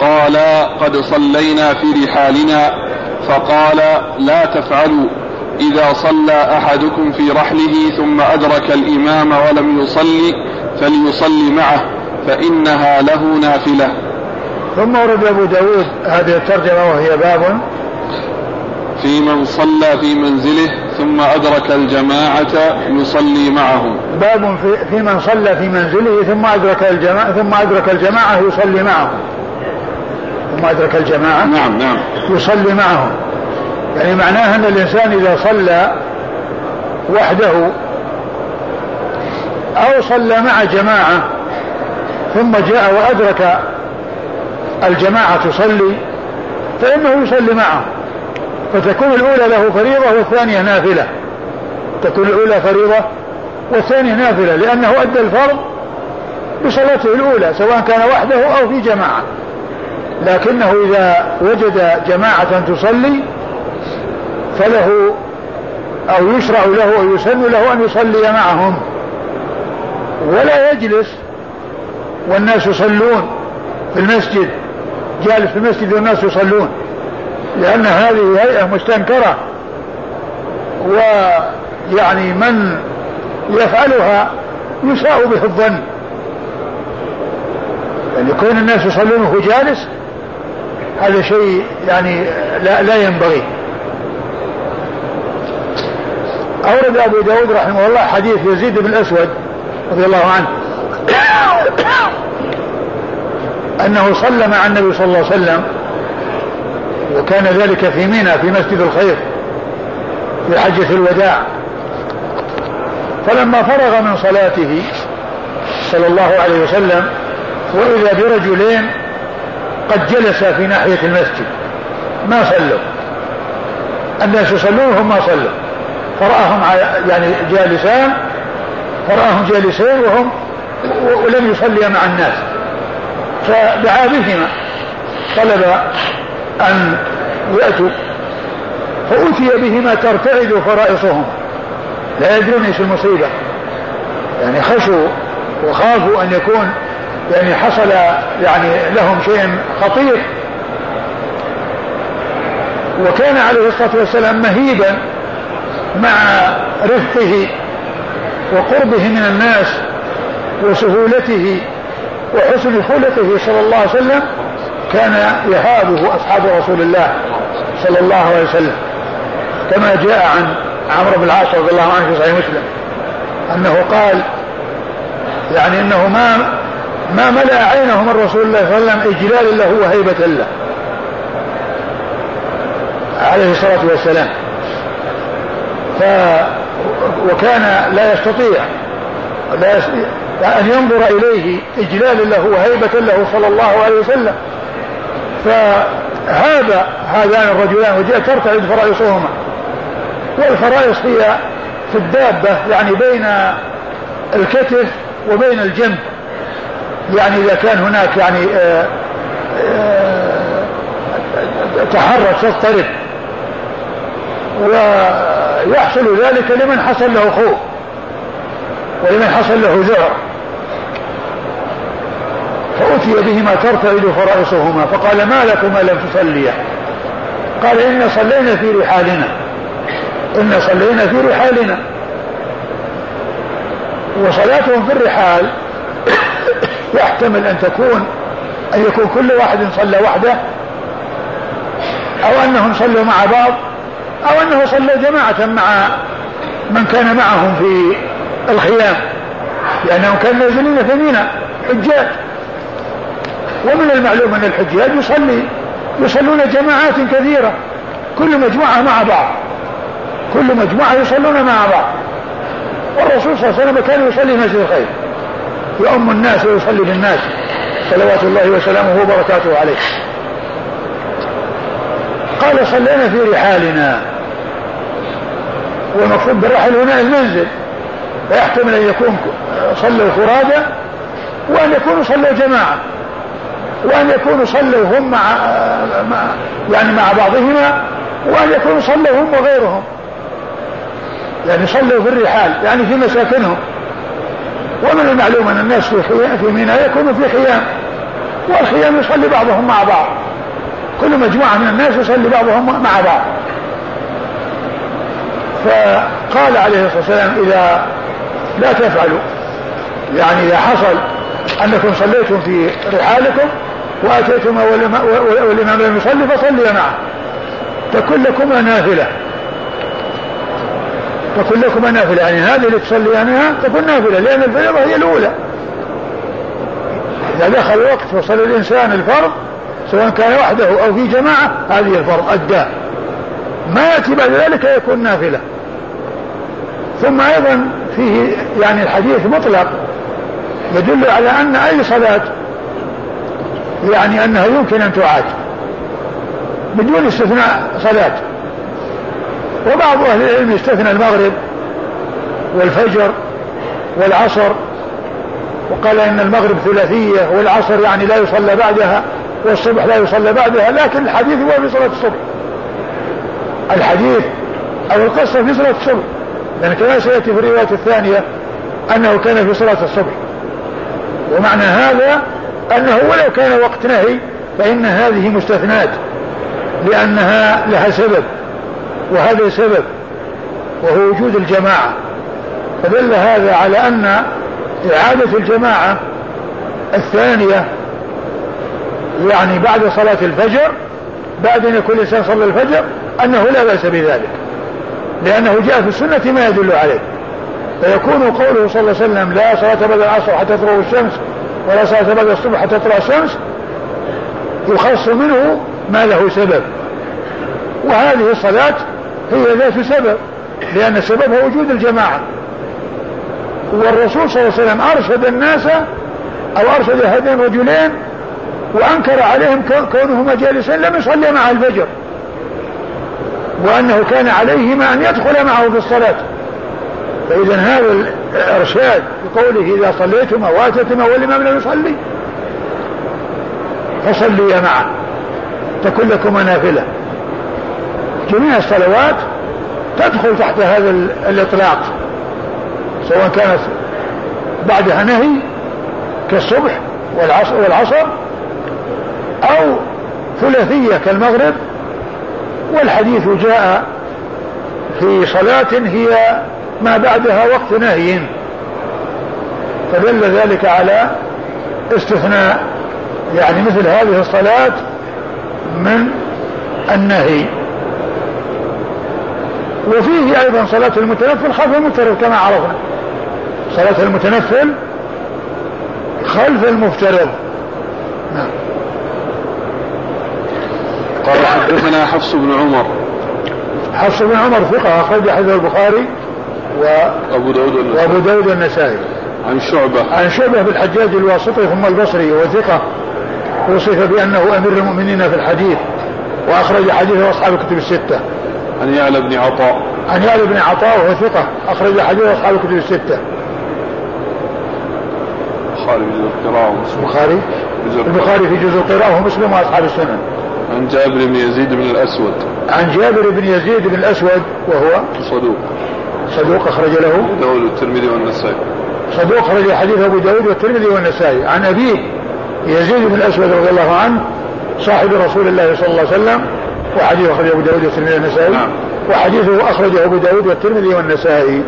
قالا قد صلينا في رحالنا. فقال لا تفعلوا. إذا صلى أحدكم في رحله ثم أدرك الإمام ولم يصلي فليصلي معه فإنها له نافلة. ثم ورد أبو داود هذه الترجمة وهي باب في من صلى في منزله ثم أدرك الجماعة يصلي معهم. باب في, في من صلى في منزله ثم أدرك الجماعة ثم أدرك الجماعة يصلي معهم. ثم أدرك الجماعة نعم نعم. يصلي معهم. يعني معناها أن الإنسان إذا صلى وحده أو صلى مع جماعة ثم جاء وأدرك الجماعة تصلي فإنه يصلي معه فتكون الأولى له فريضة والثانية نافلة. تكون الأولى فريضة والثانية نافلة لأنه أدى الفرض بصلاته الأولى سواء كان وحده أو في جماعة. لكنه إذا وجد جماعة تصلي فله أو يشرع له أو يسن له أن يصلي معهم. ولا يجلس والناس يصلون في المسجد. جالس في المسجد والناس يصلون. لأن هذه هيئة مستنكرة. ويعني من يفعلها يساء به الظن. يعني كون الناس يصلون وهو جالس هذا شيء يعني لا, لا ينبغي. أورد أبو داود رحمه الله حديث يزيد بن الأسود رضي الله عنه. أنه صلى مع النبي صلى الله عليه وسلم وكان ذلك في منى في مسجد الخير في حجة الوداع. فلما فرغ من صلاته صلى الله عليه وسلم وإذا برجلين قد جلسا في ناحية المسجد ما صلوا. الناس يصلون وهم ما صلوا. فرآهم يعني جالسان فرآهم جالسين وهم ولم يصلي مع الناس. فدعا بهما. طلب أن يأتوا فأتي بهما ترتعد فرائصهم. لا يدرون إيش المصيبة. يعني خشوا وخافوا أن يكون يعني حصل يعني لهم شيء خطير. وكان عليه الصلاة والسلام مهيبا مع رفقه وقربه من الناس وسهولته وحسن خلقه صلى الله عليه وسلم كان يهابه أصحاب رسول الله صلى الله عليه وسلم. كما جاء عن عمرو بن العاص رضي الله عنه في صحيح مسلم أنه قال يعني أنه ما ما ملأ عينه من رسول الله صلى الله عليه وسلم إجلالا له وهيبة له. عليه الصلاة والسلام. ف وكان لا يستطيع لا أن ينظر إليه إجلالا له وهيبة له صلى الله عليه وسلم. فهذا هذان الرجلان وجاء ترتعد فرائصهما. والفرائص هي في الدابة يعني بين الكتف وبين الجنب. يعني إذا كان هناك يعني آآ آآ تحرك تضطرب. ويحصل ذلك لمن حصل له خوف. ولمن حصل له ذعر فأتي بهما ترتعد فرائصهما. فقال ما لكما لم تصليا؟ قال إن صلينا في رحالنا. إن صلينا في رحالنا. وصلاتهم في الرحال يحتمل أن تكون أن يكون كل واحد صلى وحده أو أنهم صلوا مع بعض أو أنه صلوا جماعة مع من كان معهم في الخيام لأنهم كانوا نازلين في منى حجاج. ومن المعلوم أن الحجاج يصلي يصلون جماعات كثيرة كل مجموعة مع بعض كل مجموعة يصلون مع بعض. والرسول صلى الله عليه وسلم كان يصلي مسجد الخير يؤم الناس ويصلي بالناس صلوات الله وسلامه وبركاته عليه. قال صلينا في رحالنا. والمقصود بالرحل هنا المنزل ويحتمل أن يكون صلوا فرادى وأن يكونوا صلوا جماعة. وأن يكونوا صلوا هم مع يعني مع بعضهما وأن يكونوا صلوا هم وغيرهم. يعني صلوا في الرحال يعني في مساكنهم. ومن المعلوم أن الناس في خيام في منى يكونوا في خيام والخيام يصلي بعضهم مع بعض. كل مجموعة من الناس يصلي بعضهم مع بعض. فقال عليه الصلاة والسلام إذا لا تفعلوا يعني إذا حصل أنكم صليتم في رحالكم واتيتم والإمام لم يصلي فصلي معه. تكن لكما نافلة. تكن لكما نافلة. يعني هذه اللي تصليانها تكون نافلة. لأن الفريضة هي الأولى. إذا دخل الوقت وصلى الإنسان الفرض سواء كان وحده أو في جماعة هذه الفرض اداه ما يأتي بعد ذلك يكون نافلة. ثم أيضا فيه يعني الحديث مطلق يدل على أن أي صلاة يعني انها يمكن أن تعاد بدون استثناء صلاة. وبعض أهل العلم استثنى المغرب والفجر والعصر وقال إن المغرب ثلاثية والعصر يعني لا يصلى بعدها والصبح لا يصلى بعدها لكن الحديث هو في صلاة الصبح. الحديث أو القصة في صلاة الصبح لأن كما سيأتي في الرواية الثانية أنه كان في صلاة الصبح. ومعنى هذا أنه ولو كان وقت نهي فإن هذه مستثنات لأنها لها سبب وهذا سبب وهو وجود الجماعة. فدل هذا على أن إعادة الجماعة الثانية يعني بعد صلاة الفجر بعد أن يكون الإنسان صلى الفجر أنه لا بأس بذلك لأنه جاء في السنة ما يدل عليه. فيكون قوله صلى الله عليه وسلم لا صلاة بعد العصر حتى تطلع الشمس ولا صلاة بعد الصبح حتى تطلع الشمس يخص منه ما له سبب. وهذه الصلاة هي ذات سبب لأن السبب هو وجود الجماعة. والرسول صلى الله عليه وسلم أرشد الناس أو أرشد هذين الرجلين وأنكر عليهم كونهما جالسين لم يصلي مع الفجر. وأنه كان عليهما أن يدخل معه في الصلاة. فإذا هذا الإرشاد بقوله إذا صليتما واتيتما والإمام لم يصلي. فصليا معه تكن لكما نافلة جميع الصلوات تدخل تحت هذا الإطلاق. سواء كانت بعدها نهي كالصبح والعصر, والعصر أو ثلاثية كالمغرب. والحديث جاء في صلاة هي ما بعدها وقت نهي. فدل ذلك على استثناء يعني مثل هذه الصلاة من النهي. وفيه أيضا صلاة المتنفل خلف المفترض كما عرفنا. صلاة المتنفل خلف المفترض. نعم. قال حدثنا حفص بن عمر. حفص بن عمر ثقة أخرج حديث البخاري. و أبو داود والنسائي. وأبو داود والنسائي. عن شعبة. عن شعبة بالحجاج الواسطي ثم البصري وثقة وصف بأنه أمير المؤمنين في الحديث وأخرج حديثه أصحاب الكتب الستة. عن يعلى بن عطاء. عن يعلى بن عطاء وهو ثقة. أخرج حديثه أصحاب الكتب الستة. البخاري في جزء القراءة ومسلم. البخاري. البخاري في جزء القراءة ومسلم وأصحاب السنن. عن جابر بن يزيد بن الأسود. عن جابر بن يزيد بن الأسود وهو؟ صدوق. صدوق أخرج له داود والترمذي والنسائي. صدوق أخرج حديث أبو داود والترمذي والنسائي. عن أبيه يزيد بن الأسود رضي الله عنه صاحب رسول الله صلى الله عليه وسلم وحديث أخرجه أبو داود والترمذي والنسائي. نعم. وحديثه أخرجه أبو داود والترمذي والنسائي.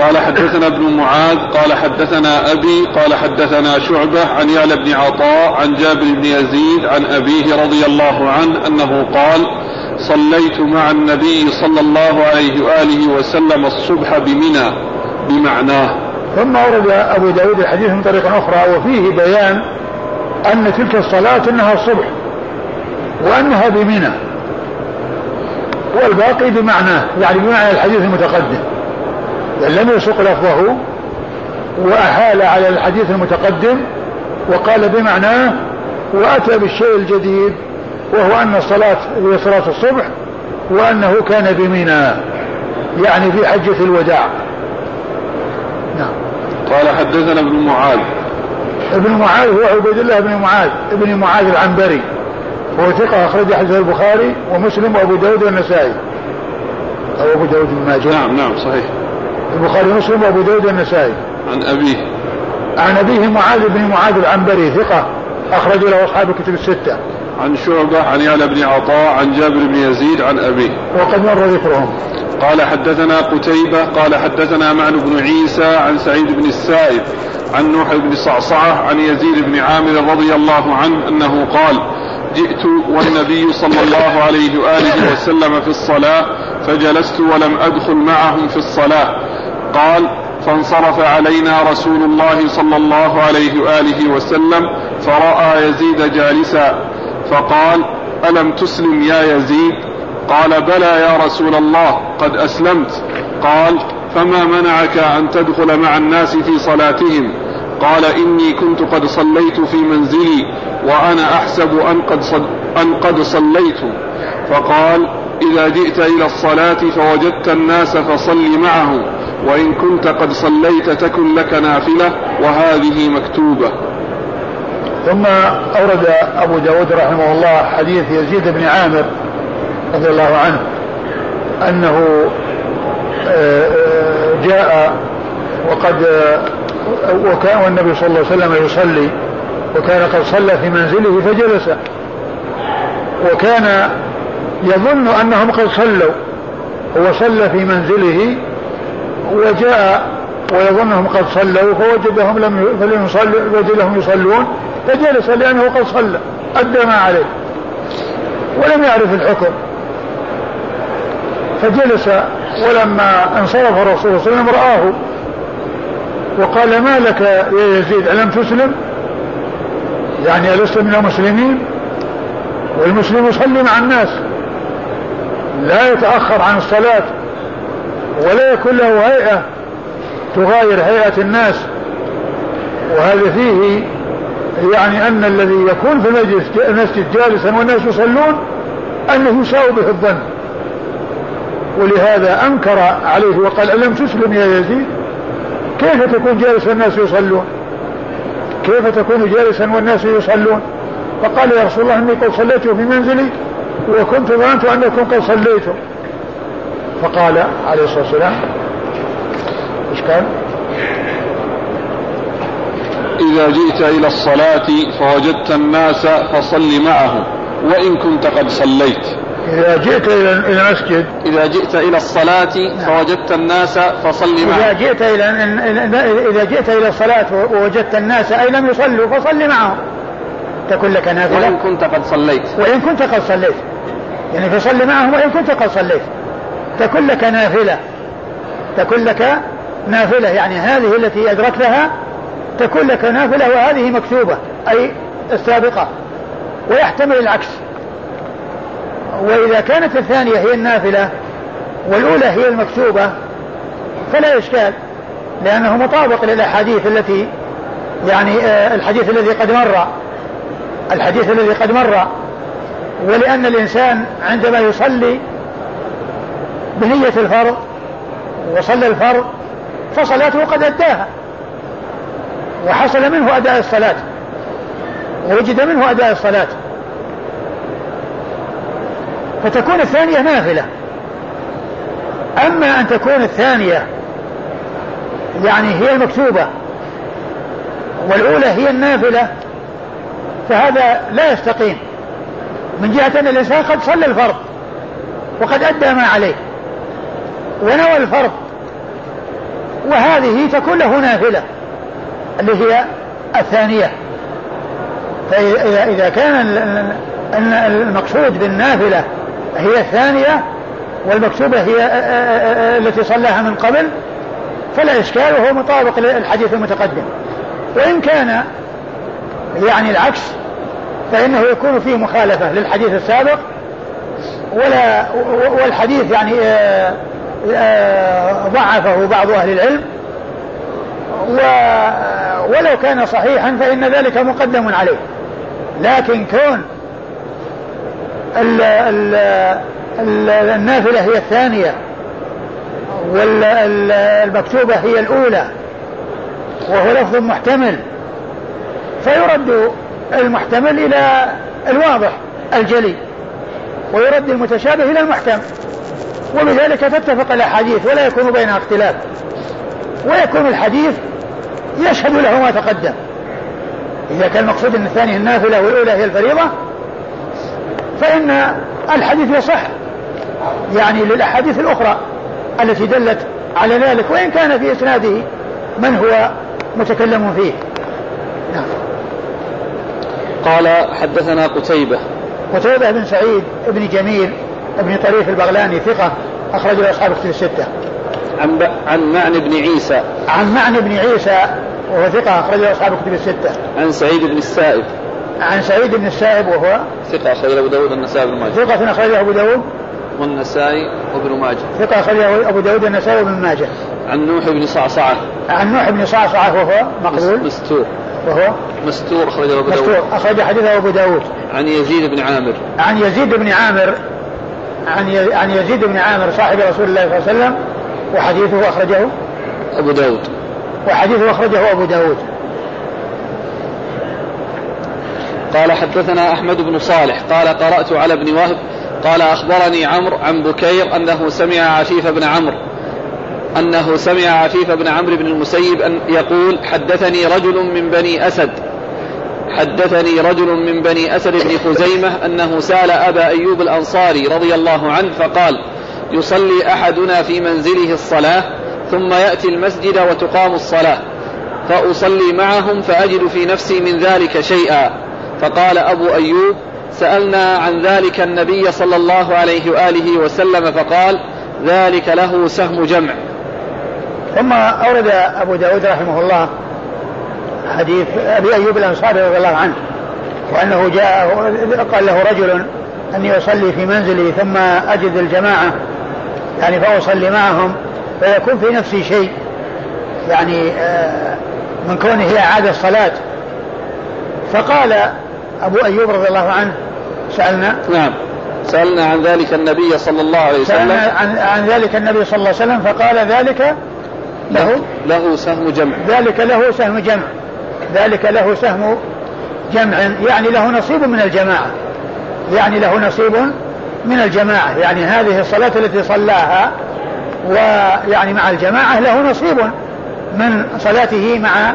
قال حدثنا ابن معاذ قال حدثنا أبي قال حدثنا شعبة عن يعلى بن عطاء عن جابر بن يزيد عن أبيه رضي الله عنه أنه قال صليت مع النبي صلى الله عليه وآله وسلم الصبح بمنى بمعناه. ثم ورد أبو داود الحديث من طريق أخرى وفيه بيان أن تلك الصلاة أنها الصبح وأنها بمنى. والباقي بمعناه يعني بمعنى الحديث المتقدم. بل لم يسق لفظه وأحال على الحديث المتقدم وقال بمعناه وأتى بالشيء الجديد وهو أن الصلاة هي صلاة الصبح وأنه كان بمنى يعني في حجة الوداع. نعم. قال حدثنا ابن معاذ. ابن معاذ هو عبيد الله بن معاذ ابن معاذ العنبري. هو ثقة أخرج حديث البخاري ومسلم وأبو داود والنسائي. أو أبو داود بن ماجه. نعم نعم صحيح. البخاري ومسلم وأبو داود والنسائي. عن أبيه. عن أبيه معاذ بن معاذ العنبري ثقة أخرج له أصحاب الكتب الستة. عن شعبة عن يعلى بن عطاء عن جابر بن يزيد عن أبيه. وقد مر ذكرهم. قال حدثنا قتيبة قال حدثنا معن بن عيسى عن سعيد بن السائب عن نوح بن صعصعة عن يزيد بن عامر رضي الله عنه أنه قال جئت والنبي صلى الله عليه وآله وسلم في الصلاة فجلست ولم أدخل معهم في الصلاة. قال فانصرف علينا رسول الله صلى الله عليه وآله وسلم فرأى يزيد جالسا. فقال ألم تسلم يا يزيد؟ قال بلى يا رسول الله قد أسلمت. قال فما منعك أن تدخل مع الناس في صلاتهم؟ قال إني كنت قد صليت في منزلي وأنا أحسب أن قد, صل أن قد صليت. فقال إذا جئت إلى الصلاة فوجدت الناس فصل معهم وإن كنت قد صليت تكن لك نافلة وهذه مكتوبة. ثم أورد أبو داود رحمه الله حديث يزيد بن عامر رضي الله عنه أنه آه، جاء وقد وكان والنبي صلى الله عليه وسلم يصلي وكان قد صلى في منزله فجلس وكان يظن أنهم قد صلوا هو صلى في منزله وجاء ويظنهم قد صلوا فوجدهم لم فلم يصلوا وجدهم يصلون فجلس لأنه قد صلى أدى ما عليه ولم يعرف الحكم. فجلس ولما انصرف الرسول صلى الله عليه وسلم رآه وقال ما لك يا يزيد ألم تسلم؟ يعني ألست من المسلمين؟ والمسلم يصلي مع الناس لا يتأخر عن الصلاة ولا يكون له هيئة تغاير هيئة الناس وهذا فيه يعني أن الذي يكون في المجلس المسجد جالسا والناس يصلون أنه يساوي به الظن. ولهذا أنكر عليه وقال ألم تسلم يا يزيد؟ كيف تكون جالسا والناس يصلون؟ كيف تكون جالسا والناس يصلون؟ فقال يا رسول الله إني قد صليت في منزلي وكنت ظننت أنكم قد صليتم. فقال عليه الصلاة والسلام إيش قال؟ إذا جئت إلى الصلاة فوجدت الناس فصل معهم وإن كنت قد صليت. إذا جئت إلى المسجد. إذا جئت إلى الصلاة فوجدت الناس فصل إذا معهم جئت إلى إذا جئت إلى الصلاة ووجدت الناس أي لم يصلوا فصل معهم. تكون لك نافلة. وإن كنت قد صليت. وإن كنت قد صليت. يعني فصل معهم وإن كنت قد صليت. تكون لك نافلة. تكون لك نافلة يعني هذه التي أدركتها تكون لك نافلة وهذه مكتوبة أي السابقة ويحتمل العكس. وإذا كانت الثانية هي النافلة والأولى هي المكتوبة فلا إشكال لأنه مطابق للأحاديث التي يعني آه، الحديث الذي قد مر الحديث الذي قد مر. ولأن الإنسان عندما يصلي بنية الفرض وصلى الفرض فصلاته قد أداها. وحصل منه أداء الصلاة. ووجد منه أداء الصلاة. فتكون الثانية نافلة. أما أن تكون الثانية يعني هي المكتوبة والأولى هي النافلة فهذا لا يستقيم. من جهة أن الإنسان قد صلى الفرض وقد أدى ما عليه. ونوى الفرض. وهذه تكون له نافلة اللي هي الثانية. فإذا إذا كان المقصود بالنافلة هي الثانية والمكتوبة هي التي صلاها من قبل فلا إشكال وهو مطابق للحديث المتقدم. وإن كان يعني العكس فإنه يكون فيه مخالفة للحديث السابق ولا والحديث يعني ضعفه بعض أهل العلم. ولو كان صحيحا فإن ذلك مقدم عليه. لكن كون ال ال ال النافلة هي الثانية والمكتوبة هي الأولى وهو لفظ محتمل فيرد المحتمل إلى الواضح الجلي ويرد المتشابه إلى المحكم. وبذلك تتفق الأحاديث ولا يكون بينها اختلاف. ويكون الحديث يشهد له ما تقدم. إذا كان المقصود أن الثانية النافلة والأولى هي الفريضة فإن الحديث يصح. يعني للأحاديث الأخرى التي دلت على ذلك وإن كان في إسناده من هو متكلم فيه. نعم. قال حدثنا قتيبة. قتيبة بن سعيد بن جميل بن طريف البغلاني ثقة أخرج له أصحاب كتب الستة. عن ب... عن معن بن عيسى. عن معن بن عيسى وهو ثقة أخرج له أصحاب كتب الستة. عن سعيد بن السائب. عن سعيد بن السائب وهو؟ ثقة أخرج له أبو داود النسائي بن ماجه. ثقة أخرجه أبو داود؟ والنسائي وابن ماجه. ثقة أخرجه أبو داود النسائي وابن ماجه. عن نوح بن صعصعة. عن نوح بن صعصعة وهو؟ مقبول. مستور. وهو؟ مستور أخرجه أبو داود. مستور أخرج حديثه أبو داود. عن يزيد بن عامر. عن يزيد بن عامر عن عن يزيد بن عامر صاحب رسول الله صلى الله عليه وسلم وحديثه أخرجه أبو داود. وحديثه أخرجه أبو داود. قال حدثنا أحمد بن صالح قال قرأت على ابن وهب قال أخبرني عمرو عن بكير أنه سمع عفيف بن عمرو أنه سمع عفيف بن عمرو بن المسيب أن يقول حدثني رجل من بني أسد. حدثني رجل من بني أسد بن خزيمة أنه سأل أبا أيوب الأنصاري رضي الله عنه فقال يصلي أحدنا في منزله الصلاة ثم يأتي المسجد وتقام الصلاة فأصلي معهم فأجد في نفسي من ذلك شيئا. فقال أبو أيوب سألنا عن ذلك النبي صلى الله عليه وآله وسلم فقال ذلك له سهم جمع. ثم أورد أبو داود رحمه الله حديث أبي أيوب الأنصاري رضي الله عنه وأنه جاء قال له رجل أني أصلي في منزلي ثم أجد الجماعة يعني فأصلي معهم فيكون في نفسي شيء يعني آه، من كونه هي أعاد الصلاة. فقال أبو أيوب رضي الله عنه سألنا نعم سألنا عن ذلك النبي صلى الله عليه سألنا وسلم عن, عن ذلك النبي صلى الله عليه وسلم فقال ذلك له له سهم جمع. ذلك له سهم جمع. ذلك له سهم جمع يعني له نصيب من الجماعة. يعني له نصيب من الجماعة. يعني هذه الصلاة التي صلاها ويعني مع الجماعة له نصيب من صلاته مع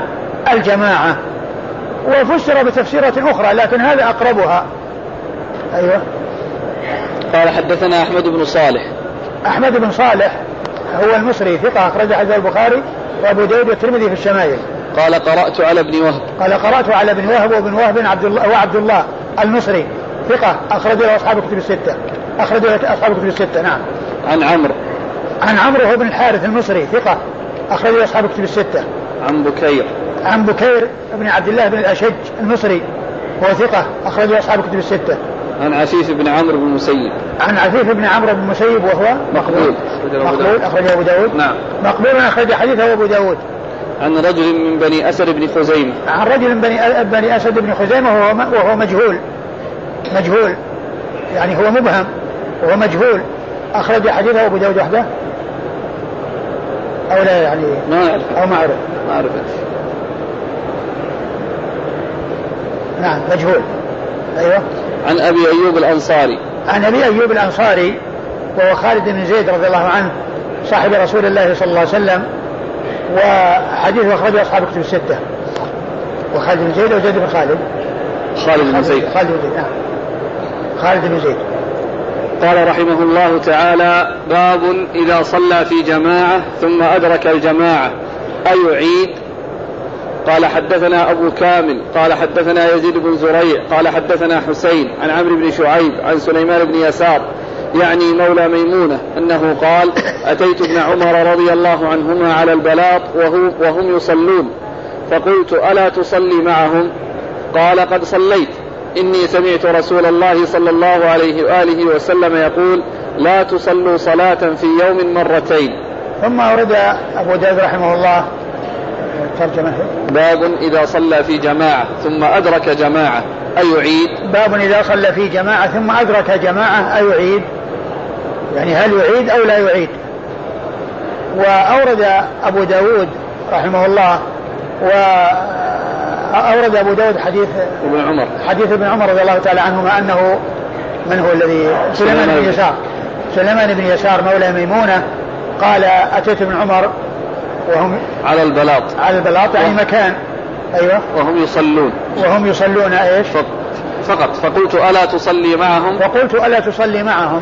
الجماعة. وفسر بتفسيرة أخرى لكن هذا أقربها. أيوة. قال حدثنا أحمد بن صالح. أحمد بن صالح هو المصري ثقة أخرج حديث البخاري وأبو داود والترمذي في الشمائل. قال قرأت على ابن وهب. قال قرأت على ابن وهب وابن وهب عبد الله وعبد الله المصري. ثقة. أخرج له أصحاب الكتب الستة. أخرج له أصحاب الكتب الستة. نعم. عن عمرو. عن عمرو هو بن الحارث المصري. ثقة. أخرج له أصحاب الكتب الستة. عن بكير. عن بكير بن عبد الله بن الأشج المصري. هو ثقة. أخرج له أصحاب الكتب الستة. عن عفيف بن عمرو بن المسيب عن عفيف بن عمرو بن المسيب وهو مقبول. مقبول. أخرجه أبو داود. نعم. مقبول. أخرج حديثه أبو داود. عن رجل من بني أسد بن خزيمة. عن رجل من بني بني أسد بن خزيمة وهو وهو مجهول. مجهول. يعني هو مبهم. وهو مجهول. أخرج حديثه أبو داود وحده. أو لا يعني ما أعرف. أو ما أعرف. ما أعرف. نعم مجهول. أيوه. عن أبي أيوب الأنصاري. عن أبي أيوب الأنصاري وهو خالد بن زيد رضي الله عنه صاحب رسول الله صلى الله عليه وسلم. وحديثه أخرجه أصحاب الكتب الستة. وخالد بن زيد وزيد بن خالد. خالد بن زيد. خالد بن زيد نعم. خالد بن زيد. قال رحمه الله تعالى باب إذا صلى في جماعة ثم أدرك الجماعة أيعيد قال حدثنا أبو كامل قال حدثنا يزيد بن زريع قال حدثنا حسين عن عمرو بن شعيب عن سليمان بن يسار يعني مولى ميمونة أنه قال أتيت ابن عمر رضي الله عنهما على البلاط وهم, وهم يصلون فقلت ألا تصلي معهم؟ قال قد صليت. إني سمعت رسول الله صلى الله عليه وآله وسلم يقول لا تصلوا صلاة في يوم مرتين. ثم أورد أبو داود رحمه الله ترجمة. باب إذا صلى في جماعة ثم أدرك جماعة أيعيد؟ باب إذا صلى في جماعة ثم أدرك جماعة أيعيد؟ يعني هل يعيد أو لا يعيد. وأورد أبو داود رحمه الله وأورد أبو داود حديث ابن عمر. حديث ابن عمر رضي الله تعالى عنهما أنه من هو الذي؟ سليمان بن يسار. سليمان بن يسار مولى ميمونة. قال أتيت ابن عمر وهم على البلاط. على البلاط يعني مكان. أيوة. وهم يصلون. وهم يصلون إيش؟ فقط. فقلت ألا تصلي معهم؟ فقلت ألا تصلي معهم.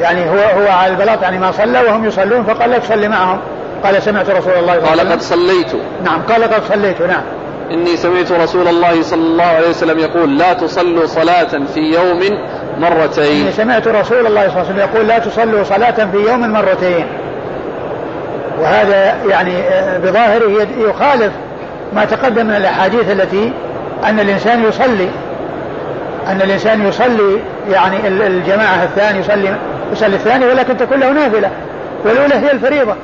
يعني هو هو على البلاط يعني ما صلى وهم يصلون فقال لا تصلي معهم. قال سمعت رسول الله صلى الله عليه قال قد صليت. نعم قال قد صليت نعم. إني سمعت رسول الله صلى الله عليه وسلم يقول لا تصلوا صلاة في يوم مرتين. إني سمعت رسول الله صلى الله عليه وسلم يقول لا تصلوا صلاة في يوم مرتين. وهذا يعني آه، بظاهره يخالف ما تقدم من الأحاديث التي أن الإنسان يصلي. أن الإنسان يصلي يعني الجماعة الثاني يصلي يصلي الثاني ولكن تكون له نافلة والأولى هي الفريضة.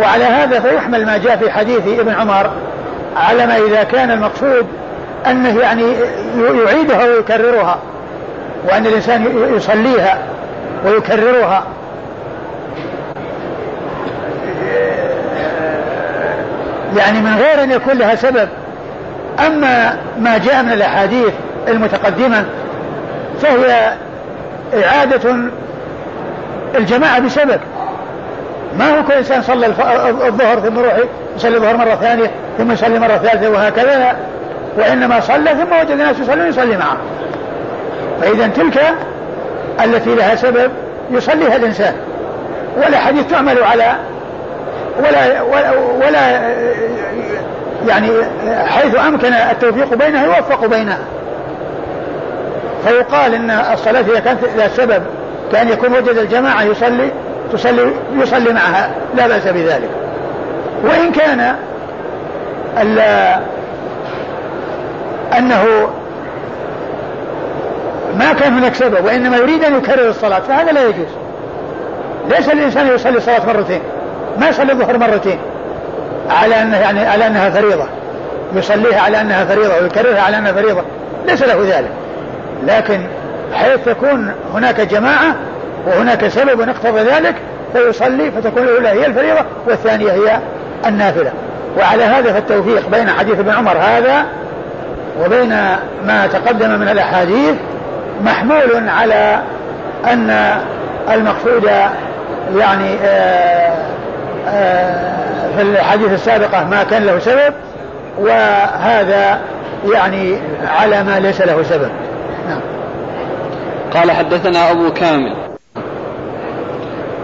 وعلى هذا فيحمل ما جاء في حديث ابن عمر على ما إذا كان المقصود أنه يعني يعيدها ويكررها وأن الإنسان يصليها ويكررها. يعني من غير أن يكون لها سبب. أما ما جاء من الأحاديث المتقدمة فهي إعادة الجماعة بسبب. ما هو كل إنسان صلى الظهر ثم يروح يصلي الظهر مرة ثانية ثم يصلي مرة ثالثة وهكذا. وإنما صلى ثم وجد الناس يصلون يصلي معه. فإذا تلك التي لها سبب يصليها الإنسان. ولا حديث تعمل على ولا ولا, ولا يعني حيث أمكن التوفيق بينها يوفق بينها. فيقال إن الصلاة إذا كانت لها سبب. كان يكون وجد الجماعة يصلي تصلي يصلي معها لا بأس بذلك. وإن كان أنه ما كان هناك سبب وإنما يريد أن يكرر الصلاة فهذا لا يجوز. ليس الإنسان يصلي الصلاة مرتين ما يصلي الظهر مرتين على أنه يعني على أنها فريضة. يصليها على أنها فريضة ويكررها على أنها فريضة ليس له ذلك. لكن حيث تكون هناك جماعة وهناك سبب اقتضى ذلك فيصلي فتكون الأولى هي الفريضة والثانية هي النافلة. وعلى هذا فالتوفيق بين حديث ابن عمر هذا وبين ما تقدم من الأحاديث محمول على أن المقصود يعني آآ آه، آه، في الحديث السابقة ما كان له سبب وهذا يعني على ما ليس له سبب. نعم. قال حدثنا أبو كامل.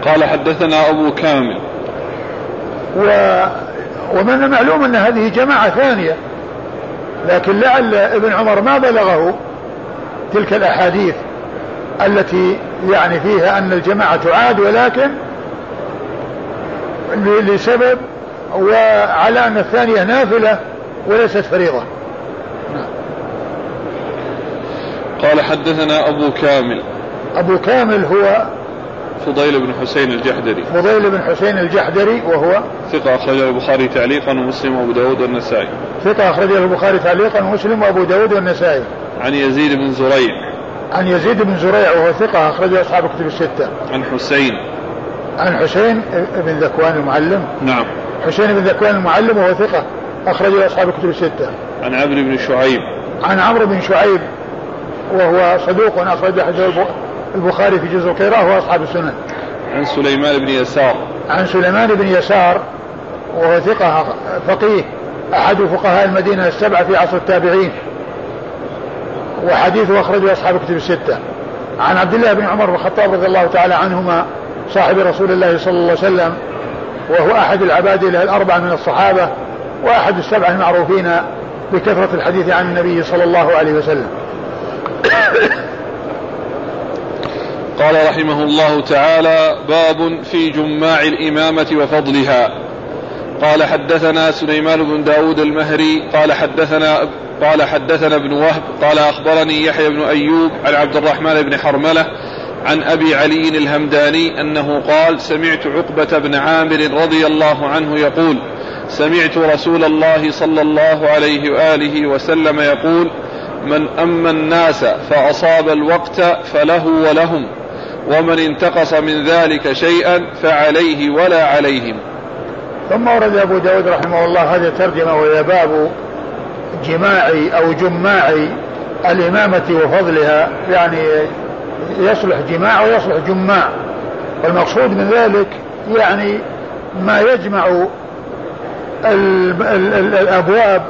قال حدثنا أبو كامل. و ومن المعلوم أن هذه جماعة ثانية لكن لعل ابن عمر ما بلغه تلك الأحاديث التي يعني فيها أن الجماعة تعاد ولكن لسبب وعلى أن الثانية نافلة وليست فريضة. قال حدثنا أبو كامل. أبو كامل هو فضيل بن حسين الجحدري. فضيل بن حسين الجحدري وهو ثقة أخرجه البخاري تعليقا ومسلم وأبو داود والنسائي. ثقة أخرجه البخاري تعليقا ومسلم وأبو داود والنسائي. عن يزيد بن زريع. عن يزيد بن زريع وهو ثقة أخرجه أصحاب الكتب الستة. عن حسين. عن حسين بن ذكوان المعلم. نعم. حسين بن ذكوان المعلم وهو ثقة أخرجه أصحاب الكتب الستة. عن عمرو بن شعيب. عن عمرو بن شعيب. وهو صدوق أخرج حديث البخاري في جزء القراءة وأصحاب السنن عن سليمان بن يسار. عن سليمان بن يسار وهو ثقة فقيه أحد فقهاء المدينة السبعة في عصر التابعين وحديثه أخرجه أصحاب الكتب الستة. عن عبد الله بن عمر بن الخطاب رضي الله تعالى عنهما صاحب رسول الله صلى الله عليه وسلم وهو أحد العباد الأربعة من الصحابة وأحد السبعة المعروفين بكثرة الحديث عن النبي صلى الله عليه وسلم. قال رحمه الله تعالى باب في جماع الإمامة وفضلها. قال حدثنا سليمان بن داود المهري قال حدثنا قال حدثنا ابن وهب قال أخبرني يحيى بن أيوب عن عبد الرحمن بن حرملة عن أبي علي الهمداني أنه قال سمعت عقبة بن عامر رضي الله عنه يقول سمعت رسول الله صلى الله عليه وآله وسلم يقول من أما الناس فأصاب الوقت فله ولهم ومن انتقص من ذلك شيئا فعليه ولا عليهم. ثم ورد أبو داود رحمه الله هذه الترجمة وهي باب جماعي أو جماعي الإمامة وفضلها يعني يصلح جماع ويصلح جماع. والمقصود من ذلك يعني ما يجمع الأبواب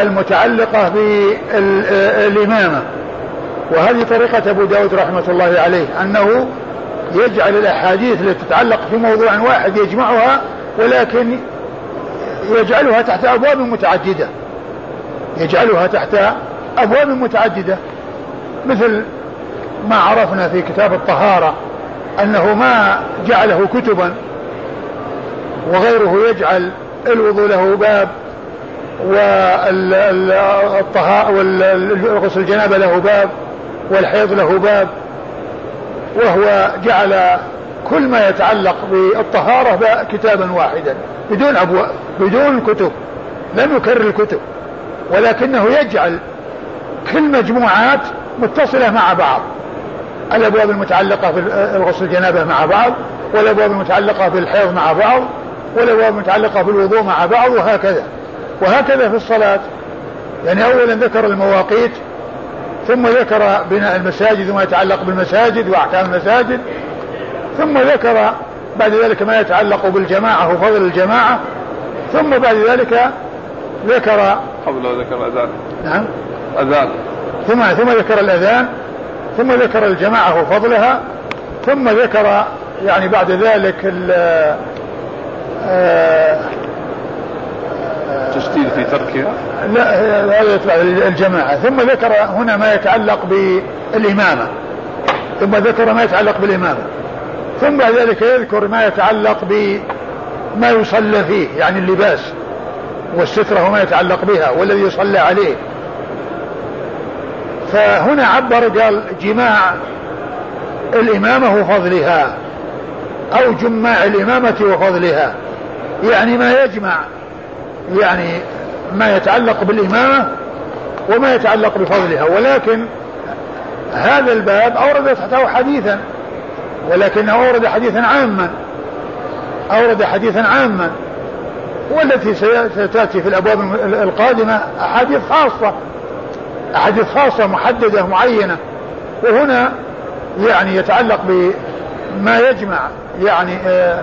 المتعلقة بالإمامة. وهذه طريقة أبو داود رحمة الله عليه أنه يجعل الأحاديث التي تتعلق في موضوع واحد يجمعها ولكن يجعلها تحت أبواب متعددة. يجعلها تحت أبواب متعددة. مثل ما عرفنا في كتاب الطهارة أنه ما جعله كتبا وغيره يجعل الوضوء له باب والطهاء والغسل الجنابة له باب والحيض له باب وهو جعل كل ما يتعلق بالطهارة كتابا واحدا بدون أبواب بدون كتب لم يكرر الكتب ولكنه يجعل كل مجموعات متصلة مع بعض الأبواب المتعلقة في الغسل الجنابة مع بعض والأبواب المتعلقة في الحيض مع بعض والأبواب المتعلقة في الوضوء مع بعض وهكذا. وهكذا في الصلاة. يعني أولا ذكر المواقيت ثم ذكر بناء المساجد وما يتعلق بالمساجد وأحكام المساجد ثم ذكر بعد ذلك ما يتعلق بالجماعة وفضل الجماعة ثم بعد ذلك ذكر قبل ذكر الأذان. نعم. أذان ثم ثم ذكر الأذان ثم ذكر الجماعة وفضلها ثم ذكر يعني بعد ذلك آه، تشديد في تركها؟ لا هذا يتبع الجماعة ثم ذكر هنا ما يتعلق بالإمامة. ثم ذكر ما يتعلق بالإمامة. ثم بعد ذلك يذكر ما يتعلق بما يصلى فيه يعني اللباس والسترة وما يتعلق بها والذي يصلى عليه. فهنا عبر قال جماع الإمامة وفضلها أو جماع الإمامة وفضلها. يعني ما يجمع يعني ما يتعلق بالإمامة وما يتعلق بفضلها ولكن هذا الباب أورد تحته حديثا ولكنه أورد حديثا عاما أورد حديثا عاما والتي ستأتي في الأبواب القادمة أحاديث خاصة أحاديث خاصة محددة معينة وهنا يعني يتعلق بما يجمع يعني آه،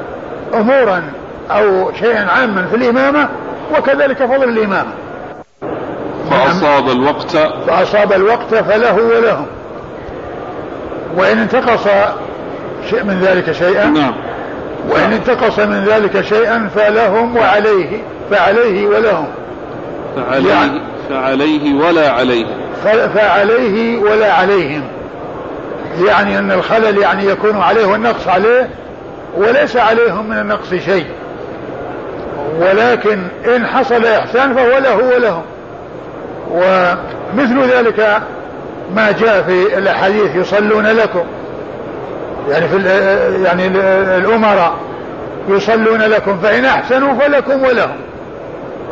أمورا أو شيئا عاما في الإمامة وكذلك فضل الإمامة فأصاب الوقت. فأصاب الوقت فله ولهم. وإن انتقص شيء من ذلك شيئا نعم. وإن انتقص من ذلك شيئا فلهم وعليه فعليه ولهم. فعليه, يعني- فعليه ولا عليه. فعليه ولا عليهم. يعني أن الخلل يعني يكون عليه والنقص عليه وليس عليهم من النقص شيء. ولكن إن حصل إحسان فهو له ولهم. ومثل ذلك ما جاء في الأحاديث يصلون لكم. يعني في يعني ال- الأمراء يصلون لكم فإن أحسنوا فلكم ولهم.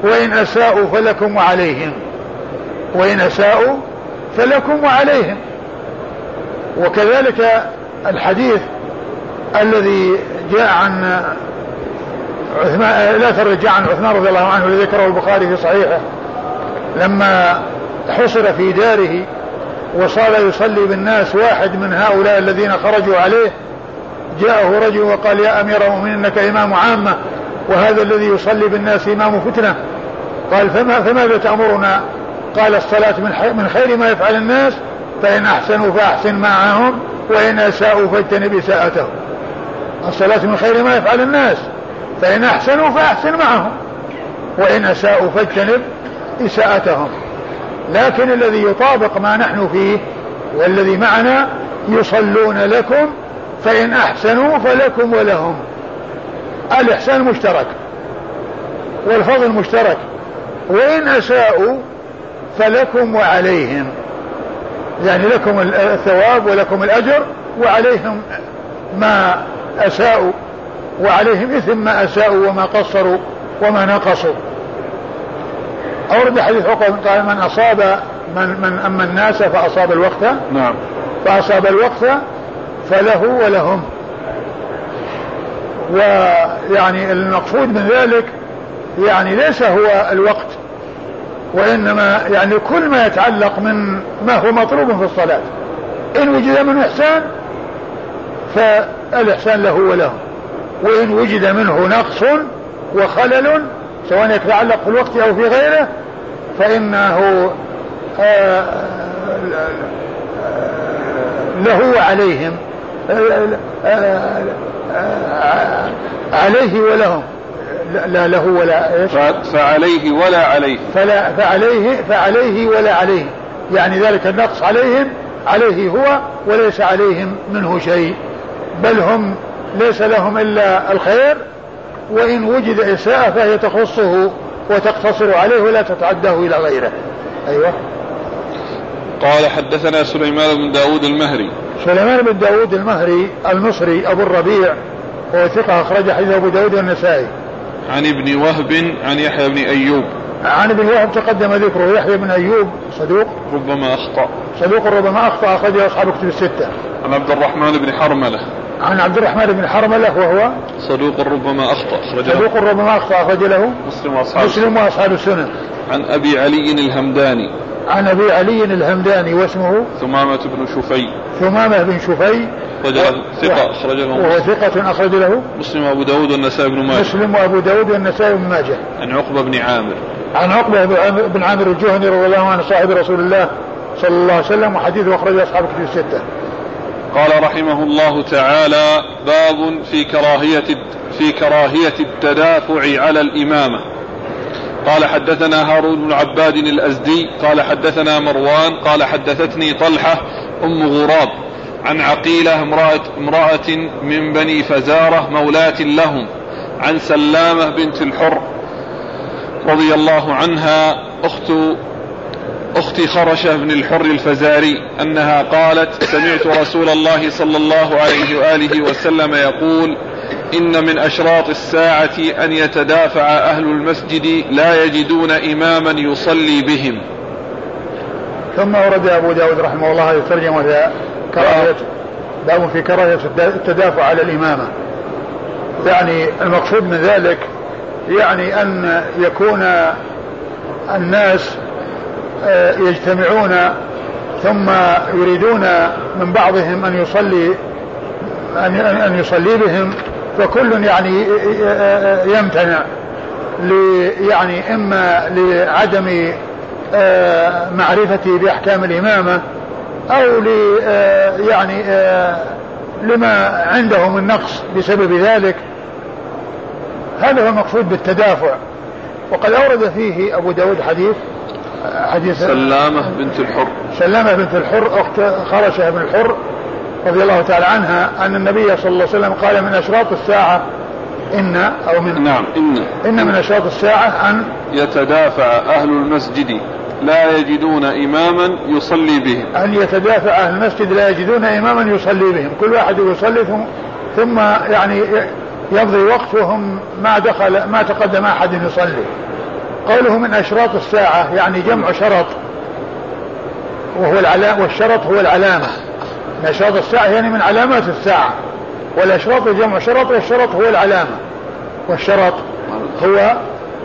وإن أساءوا فلكم وعليهم وإن أساءوا فلكم وعليهم وكذلك الحديث الذي جاء عن لا جاء عن عثمان رضي الله عنه الذي ذكره البخاري في صحيحه لما حصر في داره وصار يصلي بالناس واحد من هؤلاء الذين خرجوا عليه جاءه رجل وقال يا أمير المؤمنين إنك إمام عامة وهذا الذي يصلي بالناس إمام فتنة قال فما فماذا تأمرنا؟ قال الصلاة من من خير ما يفعل الناس فإن أحسنوا فأحسن معهم وإن أساءوا فاجتنب اساءتهم. الصلاة من خير ما يفعل الناس فإن أحسنوا فأحسن معهم. وإن أساءوا فاجتنب إساءتهم. لكن الذي يطابق ما نحن فيه والذي معنا يصلون لكم فإن أحسنوا فلكم ولهم. الإحسان مشترك والفضل مشترك. وإن أساءوا فلكم وعليهم. يعني لكم الثواب ولكم الأجر وعليهم ما أساءوا. وعليهم إثم ما أساءوا وما قصروا وما نقصوا. أورد حديث عقبة قال من أصاب من من أما الناس فأصاب الوقت. نعم. فأصاب الوقت فله ولهم. ويعني المقصود من ذلك يعني ليس هو الوقت وإنما يعني كل ما يتعلق من ما هو مطلوب في الصلاة. إن وجد منه إحسان فالإحسان له وله وإن وجد منه نقص وخلل سواء يتعلق في الوقت أو في غيره فإنه آه، له وعليهم آه، آه، عليه ولهم. لا- له ولا إيش؟ فعليه ولا عليه. فلا فعليه فعليه ولا عليه. يعني ذلك النقص عليهم عليه هو وليس عليهم منه شيء. بل هم ليس لهم إلا الخير وإن وجد إساءة فهي تخصه وتقتصر عليه ولا تتعداه إلى غيره. أيوه. قال حدثنا سليمان بن داود المهري. سليمان بن داود المهري المصري أبو الربيع هو ثقة أخرج حديث أبو داود والنسائي. عن ابن وهب عن يحيى بن أيوب. عن ابن وهب تقدم ذكره يحيى بن أيوب صدوق. ربما أخطأ. صدوق ربما أخطأ أخرجه أصحاب كتب الستة. عن عبد الرحمن بن حرملة. عن عبد الرحمن بن حرملة وهو صدوق ربما أخطأ. أخرجه صدوق ربما أخطأ اخرج له مسلم وأصحابه مسلم وأصحاب السنن عن أبي علي الهمداني. عن أبي علي الهمداني واسمه ثمامة بن شفي. ثمامة بن شفي. ثقة أخرج له وهو ثقة أخرج له مسلم وأبو داود والنسائي بن ماجه. مسلم وأبو داود والنسائي بن ماجه. عن عقبة بن عامر. عن عقبة بن عامر- بن عامر الجهني رضي الله عنه صاحب رسول الله صلى الله عليه وسلم وحديثه أخرجه أصحاب كتب الستة. قال رحمه الله تعالى باب في كراهية في كراهية التدافع على الإمامة. قال حدثنا هارون بن عباد الأزدي قال حدثنا مروان قال حدثتني طلحة أم غراب عن عقيلة امرأة, امرأة من بني فزارة مولاة لهم عن سلامة بنت الحر رضي الله عنها أخت أخت خرشة بن الحر الفزاري أنها قالت سمعت رسول الله صلى الله عليه وآله وسلم يقول إن من أشراط الساعة أن يتدافع أهل المسجد لا يجدون إماما يصلي بهم. ثم ورد أبو داود رحمه الله هذه الترجمة كراهية باب في كراهية التدافع على الإمامة. يعني المقصود من ذلك يعني أن يكون الناس يجتمعون ثم يريدون من بعضهم أن يصلي أن أن يصلي بهم فكل يعني يمتنع يعني إما لعدم آه، معرفته بأحكام الإمامة أو ل آه، يعني آه، لما عنده من نقص بسبب ذلك. هذا هو المقصود بالتدافع. وقد أورد فيه أبو داود حديث حديث سلامة بنت الحر. سلامة بنت الحر أخت خرشة بن الحر رضي الله تعالى عنها أن النبي صلى الله عليه وسلم قال من أشراط الساعة إن أو من نعم إن. إن من أشراط الساعة أن يتدافع أهل المسجد لا يجدون إماما يصلي بهم. أن يتدافع أهل المسجد لا يجدون إماما يصلي بهم. كل واحد يصلي ثم, ثم يعني يمضي وقت وهم ما دخل ما تقدم أحد يصلي. قوله من أشراط الساعة يعني جمع شرط. وهو العلامة والشرط هو العلامة. من أشراط الساعة يعني من علامات الساعة. والأشراط جمع شرط والشرط هو العلامة. والشرط هو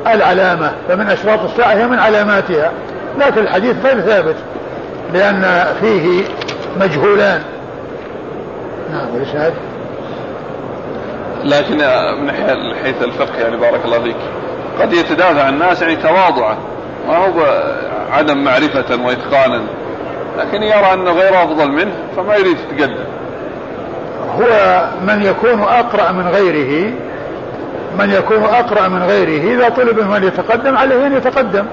العلامة. فمن أشراط الساعة هي من علاماتها. لكن الحديث غير ثابت لأن فيه مجهولان. نعم لكن من حيث الفقه يعني بارك الله فيك. قد يتدافع الناس يعني تواضعا. ما هو عدم معرفة وإتقانا. لكن يرى أنه غير أفضل منه فما يريد يتقدم. هو من يكون أقرأ من غيره من يكون أقرأ من غيره إذا طلب من يتقدم عليه أن يتقدم.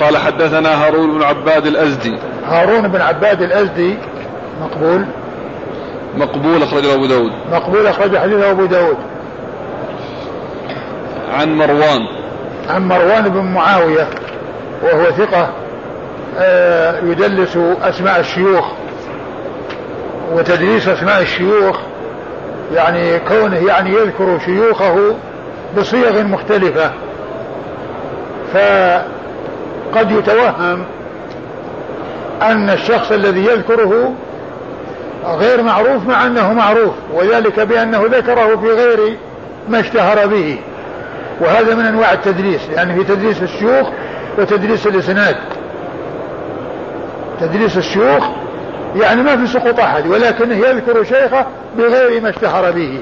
قال حدثنا هارون بن عباد الأزدي. هارون بن عباد الأزدي مقبول. مقبول أخرجه أبو داود. مقبول أخرج حديثه أبو داود. عن مروان. عن مروان بن معاوية وهو ثقة آه، يدلس أسماء الشيوخ وتدريس أسماء الشيوخ يعني كونه يعني يذكر شيوخه بصيغ مختلفة. فقد يتوهم أن الشخص الذي يذكره غير معروف مع أنه معروف وذلك بأنه ذكره في غير ما اشتهر به. وهذا من أنواع التدريس يعني في تدريس الشيوخ وتدريس الإسناد. تدريس الشيوخ يعني ما في سقوط أحد ولكنه يذكر شيخه بغير ما اشتهر به.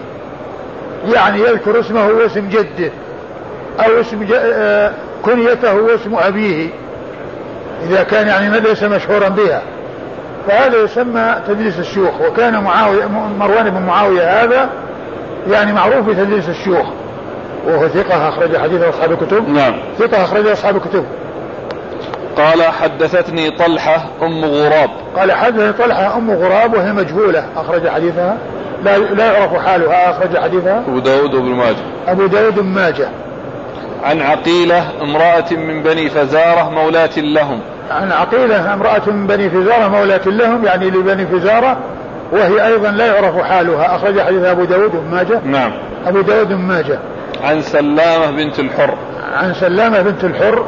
يعني يذكر اسمه واسم جده أو اسم آه، كنيته واسم أبيه إذا كان يعني ليس مشهورا بها. فهذا يسمى تدليس الشيوخ وكان معاوية مروان بن معاوية هذا يعني معروف بتدليس الشيوخ. وهو ثقة أخرج حديثه أصحاب الكتب. نعم. ثقة أخرج أصحاب الكتب. قال حدثتني طلحة أم غراب. قال حدثني طلحة أم غراب وهي مجهولة أخرج حديثها. لا لا يعرف حالها أخرج حديثها. أبو داود وابن ماجه. أبو داود بن ماجه. عن عقيلة امرأة من بني فزارة مولاة لهم. عن عقيلة امرأة من بني فزارة مولاة لهم يعني لبني فزارة وهي أيضا لا يعرف حالها. أخرج حديث أبو داود بن ماجه. نعم. أبو داود بن ماجه. عن سلامة بنت الحر. عن سلامة بنت الحر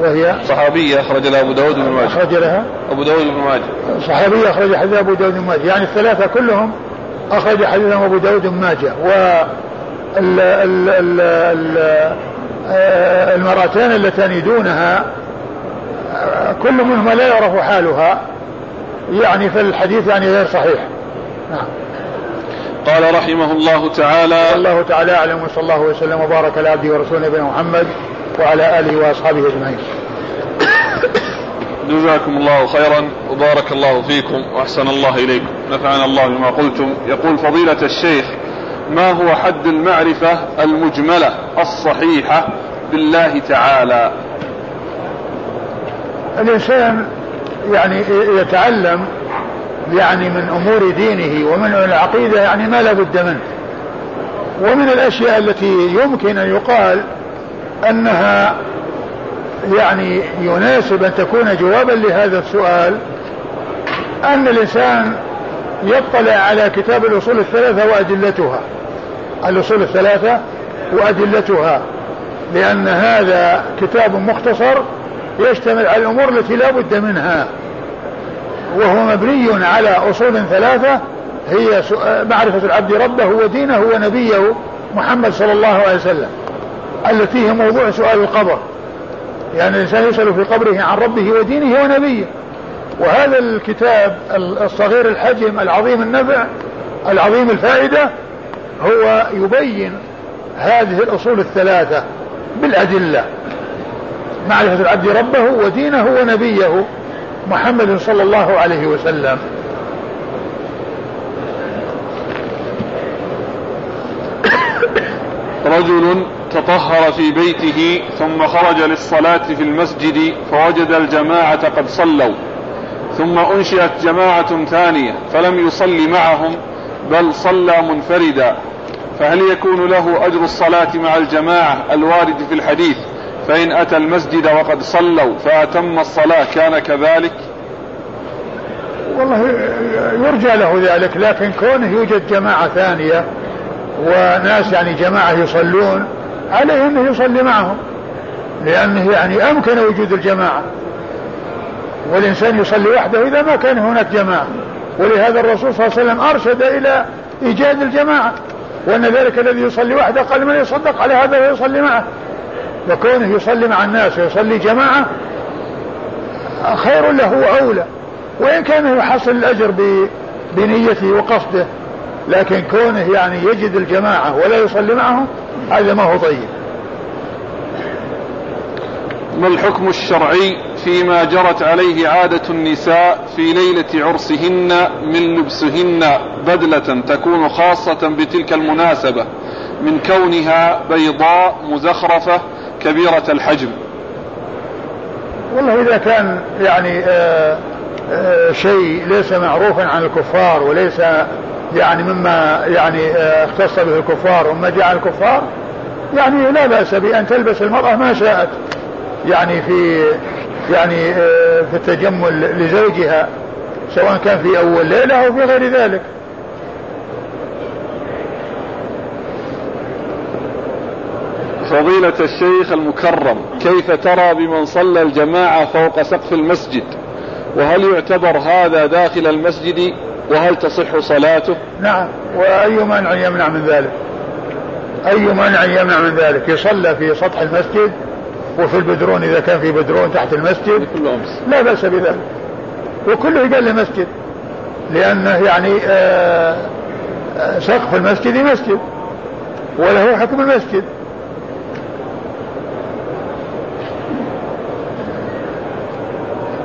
وهي صحابية أخرج لها أبو داود بن ماجه. أخرج لها. أبو داود بن ماجه. صحابية أخرج حديث أبو داود بن ماجه. يعني الثلاثة كلهم أخرج حديثهم أبو داود بن ماجه. و ال ال ال ال آه، المرأتان اللتان دونها كل منهما لا يعرف حالها. يعني فالحديث يعني غير صحيح. نعم. قال رحمه الله تعالى الله تعالى أعلم وصلى الله وسلم وبارك على عبده ورسوله نبينا محمد وعلى آله وأصحابه أجمعين. جزاكم الله خيرا وبارك الله فيكم وأحسن الله إليكم. نفعنا الله بما قلتم. يقول فضيلة الشيخ ما هو حد المعرفة المجملة الصحيحة بالله تعالى؟ الإنسان يعني يتعلم يعني من أمور دينه ومن العقيدة يعني ما لا بد منه. ومن الأشياء التي يمكن أن يقال أنها يعني يناسب أن تكون جوابا لهذا السؤال أن الإنسان يطلع على كتاب الأصول الثلاثة وأدلتها. الأصول الثلاثة وأدلتها لأن هذا كتاب مختصر يشتمل على الأمور التي لا بد منها. وهو مبني على أصول ثلاثة هي معرفة العبد ربه ودينه ونبيه محمد صلى الله عليه وسلم التي هي موضوع سؤال القبر. يعني الإنسان يسأل في قبره عن ربه ودينه ونبيه. وهذا الكتاب الصغير الحجم العظيم النفع العظيم الفائدة هو يبين هذه الأصول الثلاثة بالأدلة. معرفة العبد ربه ودينه ونبيه. محمد صلى الله عليه وسلم. رجل تطهر في بيته ثم خرج للصلاة في المسجد فوجد الجماعة قد صلوا ثم أنشئت جماعة ثانية فلم يصل معهم بل صلى منفردا. فهل يكون له أجر الصلاة مع الجماعة الوارد في الحديث؟ فإن أتى المسجد وقد صلوا فأتم الصلاة كان كذلك؟ والله يرجى له ذلك لكن كونه يوجد جماعة ثانية وناس يعني جماعة يصلون عليه أنه يصلي معهم لأنه يعني أمكن وجود الجماعة. والإنسان يصلي وحده إذا ما كان هناك جماعة. ولهذا الرسول صلى الله عليه وسلم أرشد إلى إيجاد الجماعة وأن ذلك الذي يصلي وحده قال من يصدق على هذا ويصلي معه. وكونه يصلي مع الناس ويصلي جماعة خير له وأولى. وإن كان يحصل الأجر بنيته وقصده لكن كونه يعني يجد الجماعة ولا يصلي معهم هذا ما هو طيب. ما الحكم الشرعي فيما جرت عليه عادة النساء في ليلة عرسهن من لبسهن بدلة تكون خاصة بتلك المناسبة من كونها بيضاء مزخرفة كبيرة الحجم. والله إذا كان يعني آآ آآ شيء ليس معروفا عن الكفار وليس يعني مما يعني آه، اختص به الكفار وما جاء الكفار يعني لا بأس بأن تلبس المرأة ما شاءت يعني في يعني آه، في التجمل لزوجها سواء كان في أول ليلة أو في غير ذلك. فضيلة الشيخ المكرم كيف ترى بمن صلى الجماعة فوق سقف المسجد؟ وهل يعتبر هذا داخل المسجد؟ وهل تصح صلاته؟ نعم. وأي مانع يمنع من ذلك؟ أي مانع يمنع من ذلك؟ يصلى في سطح المسجد وفي البدرون إذا كان في بدرون تحت المسجد. لا بأس بذلك. وكله يقال له مسجد لأنه يعني آه، آه، سقف المسجد مسجد. وله حكم المسجد.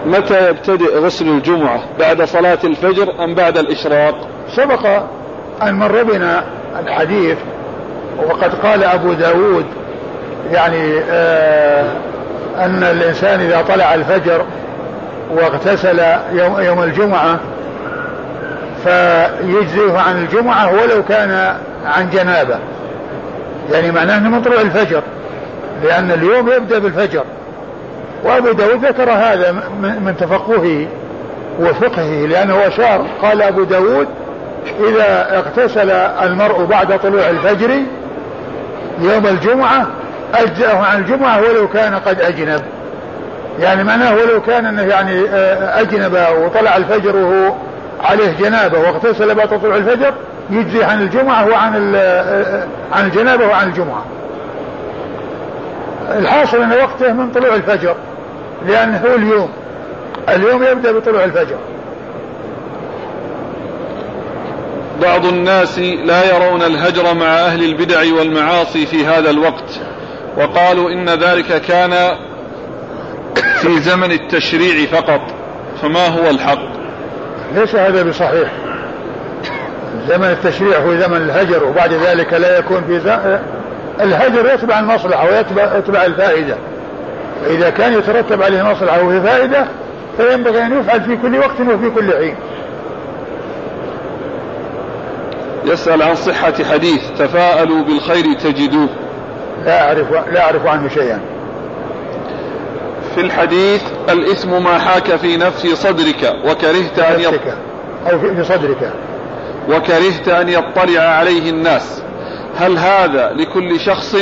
متى يبتدئ غسل الجمعة؟ بعد صلاة الفجر أم بعد الإشراق؟ سبق أن مر بنا الحديث وقد قال أبو داود يعني آه أن الإنسان إذا طلع الفجر واغتسل يوم, يوم الجمعة فيجزيه عن الجمعة ولو كان عن جنابة. يعني معناه أنه من طلوع الفجر لأن اليوم يبدأ بالفجر. وأبو داود ذكر هذا من تفقهه وفقهه لأنه أشار قال أبو داود إذا اغتسل المرء بعد طلوع الفجر يوم الجمعة أجزأه عن الجمعة ولو كان قد أجنب. يعني معناه ولو كان أنه يعني آه، أجنب وطلع الفجر وهو عليه جنابة واغتسل بعد طلوع الفجر يجزي عن الجمعة وعن آه، عن الجنابة وعن الجمعة. الحاصل أن وقته من طلوع الفجر. لأنه هو اليوم اليوم يبدأ بطلوع الفجر. بعض الناس لا يرون الهجر مع أهل البدع والمعاصي في هذا الوقت وقالوا إن ذلك كان في زمن التشريع فقط فما هو الحق؟ ليس هذا بصحيح. زمن التشريع هو زمن الهجر وبعد ذلك لا يكون في زمن الهجر يتبع المصلحة ويتبع يتبع الفائدة. فإذا كان يترتب عليه مصلحة وفي فائدة فينبغي أن يفعل في كل وقت وفي كل حين. يسأل عن صحة حديث تفاءلوا بالخير تجدوه. لا أعرف لا أعرف عنه شيئا. في الحديث الإثم ما حاك في نفس صدرك وكرهت أن يطلع أو في صدرك. وكرهت أن يطلع عليه الناس. هل هذا لكل شخص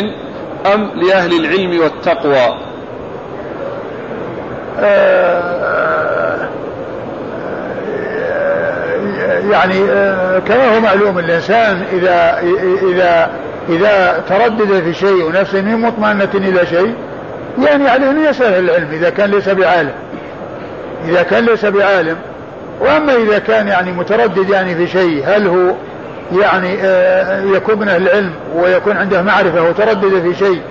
أم لأهل العلم والتقوى؟ يعني آه، كما هو معلوم الإنسان إذا إذا إذا تردد في شيء ونفسه مطمئنة إلى شيء يعني عليه أن يسأل العلم إذا كان ليس بعالم. إذا كان ليس بعالم. وأما إذا كان يعني متردد يعني في شيء هل هو يعني آه، يكون من أهل العلم ويكون عنده معرفة وتردد في شيء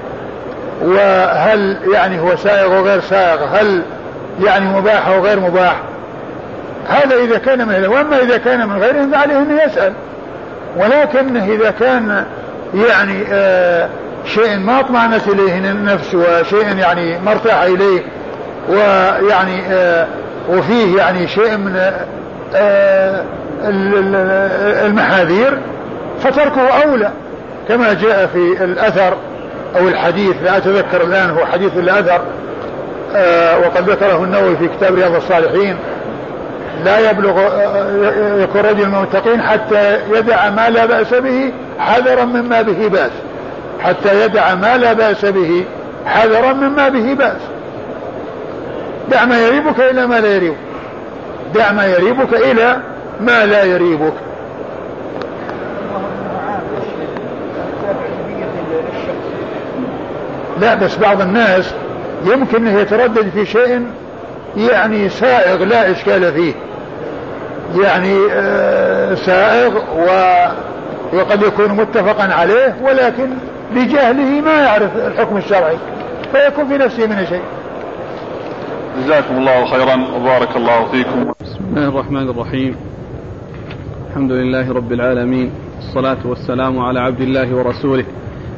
وهل يعني هو سائغ وغير سائغ هل يعني مباح أو غير مباح. هذا إذا كان من وأما إذا كان من غيرهم فعليه أن يسأل. ولكنه إذا كان يعني آه شيء ما اطمأنت إليه النفس وشيء يعني ما ارتاح إليه ويعني آه وفيه يعني شيء من آه المحاذير فتركه أولى. كما جاء في الأثر أو الحديث لا أتذكر الآن هو حديث الأثر. وقد ذكره النووي في كتاب رياض الصالحين. لا يبلغ آه، يكون رجل المتقين حتى يدع ما لا بأس به حذرا مما به بأس. حتى يدع ما لا بأس به حذرا مما به بأس. دع ما يريبك إلى ما لا يريبك. دع ما يريبك إلى ما لا يريبك. لا بس بعض الناس يمكن انه يتردد في شيء يعني سائغ لا إشكال فيه. يعني آه، سائغ وقد يكون متفقا عليه ولكن بجهله ما يعرف الحكم الشرعي فيكون في نفسه من شيء. جزاكم الله خيرا وبارك الله فيكم. بسم الله الرحمن الرحيم. الحمد لله رب العالمين الصلاة والسلام على عبد الله ورسوله.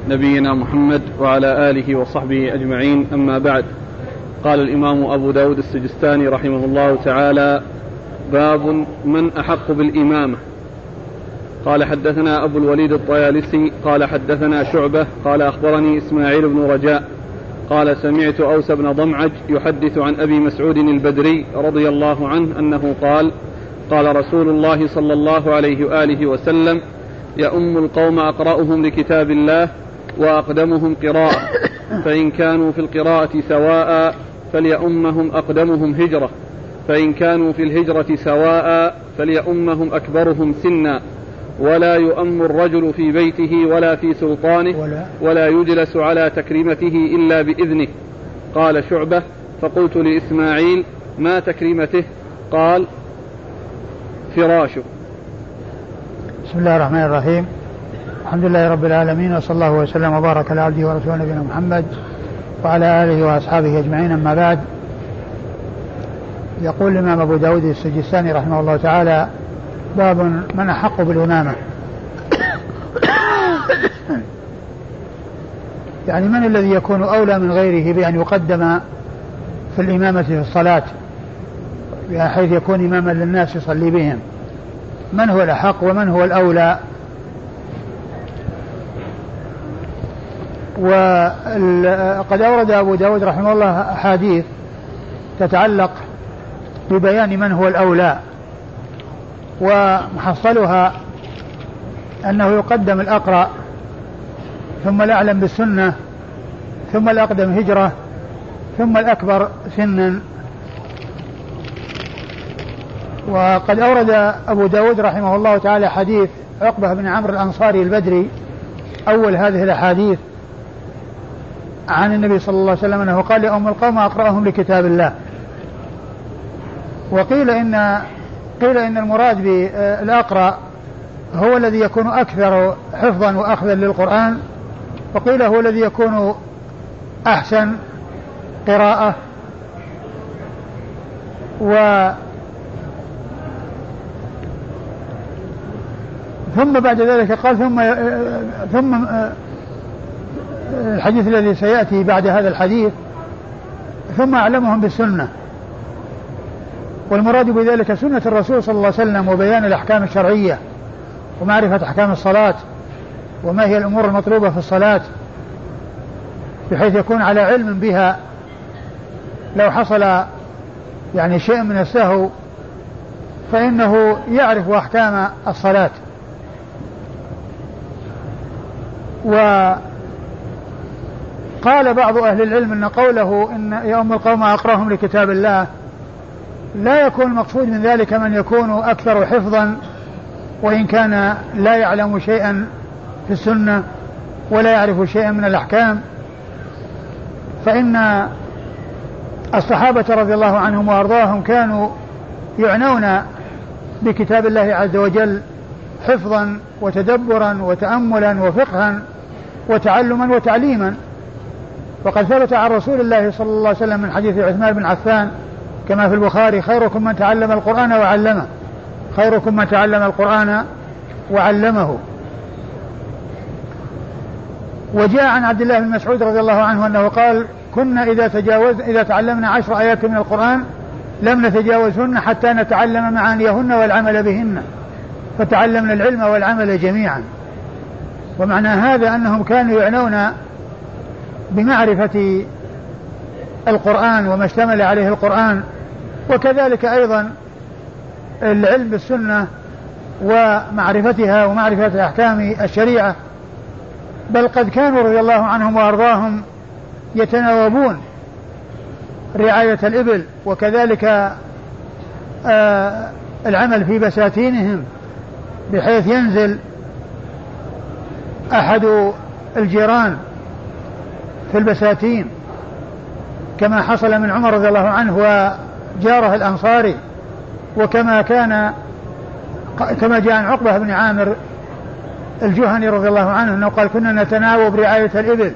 نبينا محمد وعلى آله وصحبه أجمعين. أما بعد قال الإمام أبو داود السجستاني رحمه الله تعالى باب من أحق بالإمامة. قال حدثنا أبو الوليد الطيالسي قال حدثنا شعبة قال أخبرني إسماعيل بن رجاء قال سمعت أوس بن ضمعج يحدث عن أبي مسعود البدري رضي الله عنه أنه قال قال رسول الله صلى الله عليه وآله وسلم يؤم القوم أقرأهم لكتاب الله وأقدمهم قراءة. فإن كانوا في القراءة سواء فليؤمهم أقدمهم هجرة. فإن كانوا في الهجرة سواء فليؤمهم أكبرهم سنا. ولا يؤم الرجل في بيته ولا في سلطانه ولا, ولا يجلس على تكريمته إلا بإذنه. قال شعبة فقلت لإسماعيل ما تكريمته؟ قال فراشه. بسم الله الرحمن الرحيم. الحمد لله رب العالمين وصلى الله وسلم وبارك على عبده ورسوله نبينا محمد وعلى آله وأصحابه أجمعين. أما بعد يقول الإمام أبو داود السجستاني رحمه الله تعالى باب من أحق بالإمامة يعني من الذي يكون أولى من غيره بأن يقدم في الإمامة في الصلاة بحيث يكون إماما للناس يصلي بهم؟ من هو الأحق ومن هو الأولى؟ وقد أورد أبو داود رحمه الله أحاديث تتعلق ببيان من هو الأولى ومحصلها أنه يقدم الأقرأ ثم الأعلم بالسنة ثم الأقدم هجرة ثم الأكبر سنا. وقد أورد أبو داود رحمه الله تعالى حديث عقبة بن عمرو الأنصاري البدري أول هذه الأحاديث عن النبي صلى الله عليه وسلم أنه قال لأم القوم أقرأهم لكتاب الله. وقيل إن قيل إن المراد بالأقرأ هو الذي يكون أكثر حفظا وأخذا للقرآن وقيل هو الذي يكون أحسن قراءة. و ثم بعد ذلك قال ثم ثم الحديث الذي سيأتي بعد هذا الحديث ثم أعلمهم بالسنة. والمراد بذلك سنة الرسول صلى الله عليه وسلم وبيان الأحكام الشرعية ومعرفة أحكام الصلاة وما هي الأمور المطلوبة في الصلاة بحيث يكون على علم بها لو حصل يعني شيء من السهو فإنه يعرف أحكام الصلاة. وقال بعض أهل العلم أن قوله إن يوم القوم أقرأهم لكتاب الله لا يكون المقصود من ذلك من يكون أكثر حفظا وإن كان لا يعلم شيئا في السنة ولا يعرف شيئا من الأحكام. فإن الصحابة رضي الله عنهم وأرضاهم كانوا يعنون بكتاب الله عز وجل حفظا وتدبرا وتأملا وفقها وتعلما وتعليما. وقد ثبت عن رسول الله صلى الله عليه وسلم من حديث عثمان بن عفان كما في البخاري خيركم من تعلم القرآن وعلمه خيركم من تعلم القرآن وعلمه. وجاء عن عبد الله بن مسعود رضي الله عنه أنه قال كنا إذا تجاوز إذا تعلمنا عشر آيات من القرآن لم نتجاوزهن حتى نتعلم معانيهن والعمل بهن فتعلمنا العلم والعمل جميعا. ومعنى هذا أنهم كانوا يعنون بمعرفة القرآن وما اشتمل عليه القرآن وكذلك أيضا العلم بالسنة ومعرفتها ومعرفة أحكام الشريعة. بل قد كانوا رضي الله عنهم وأرضاهم يتناوبون رعاية الإبل وكذلك آه العمل في بساتينهم بحيث ينزل أحد الجيران في البساتين كما حصل من عمر رضي الله عنه وجاره الأنصاري وكما كان كما جاء عن عقبة بن عامر الجهني رضي الله عنه أنه قال كنا نتناوب رعاية الإبل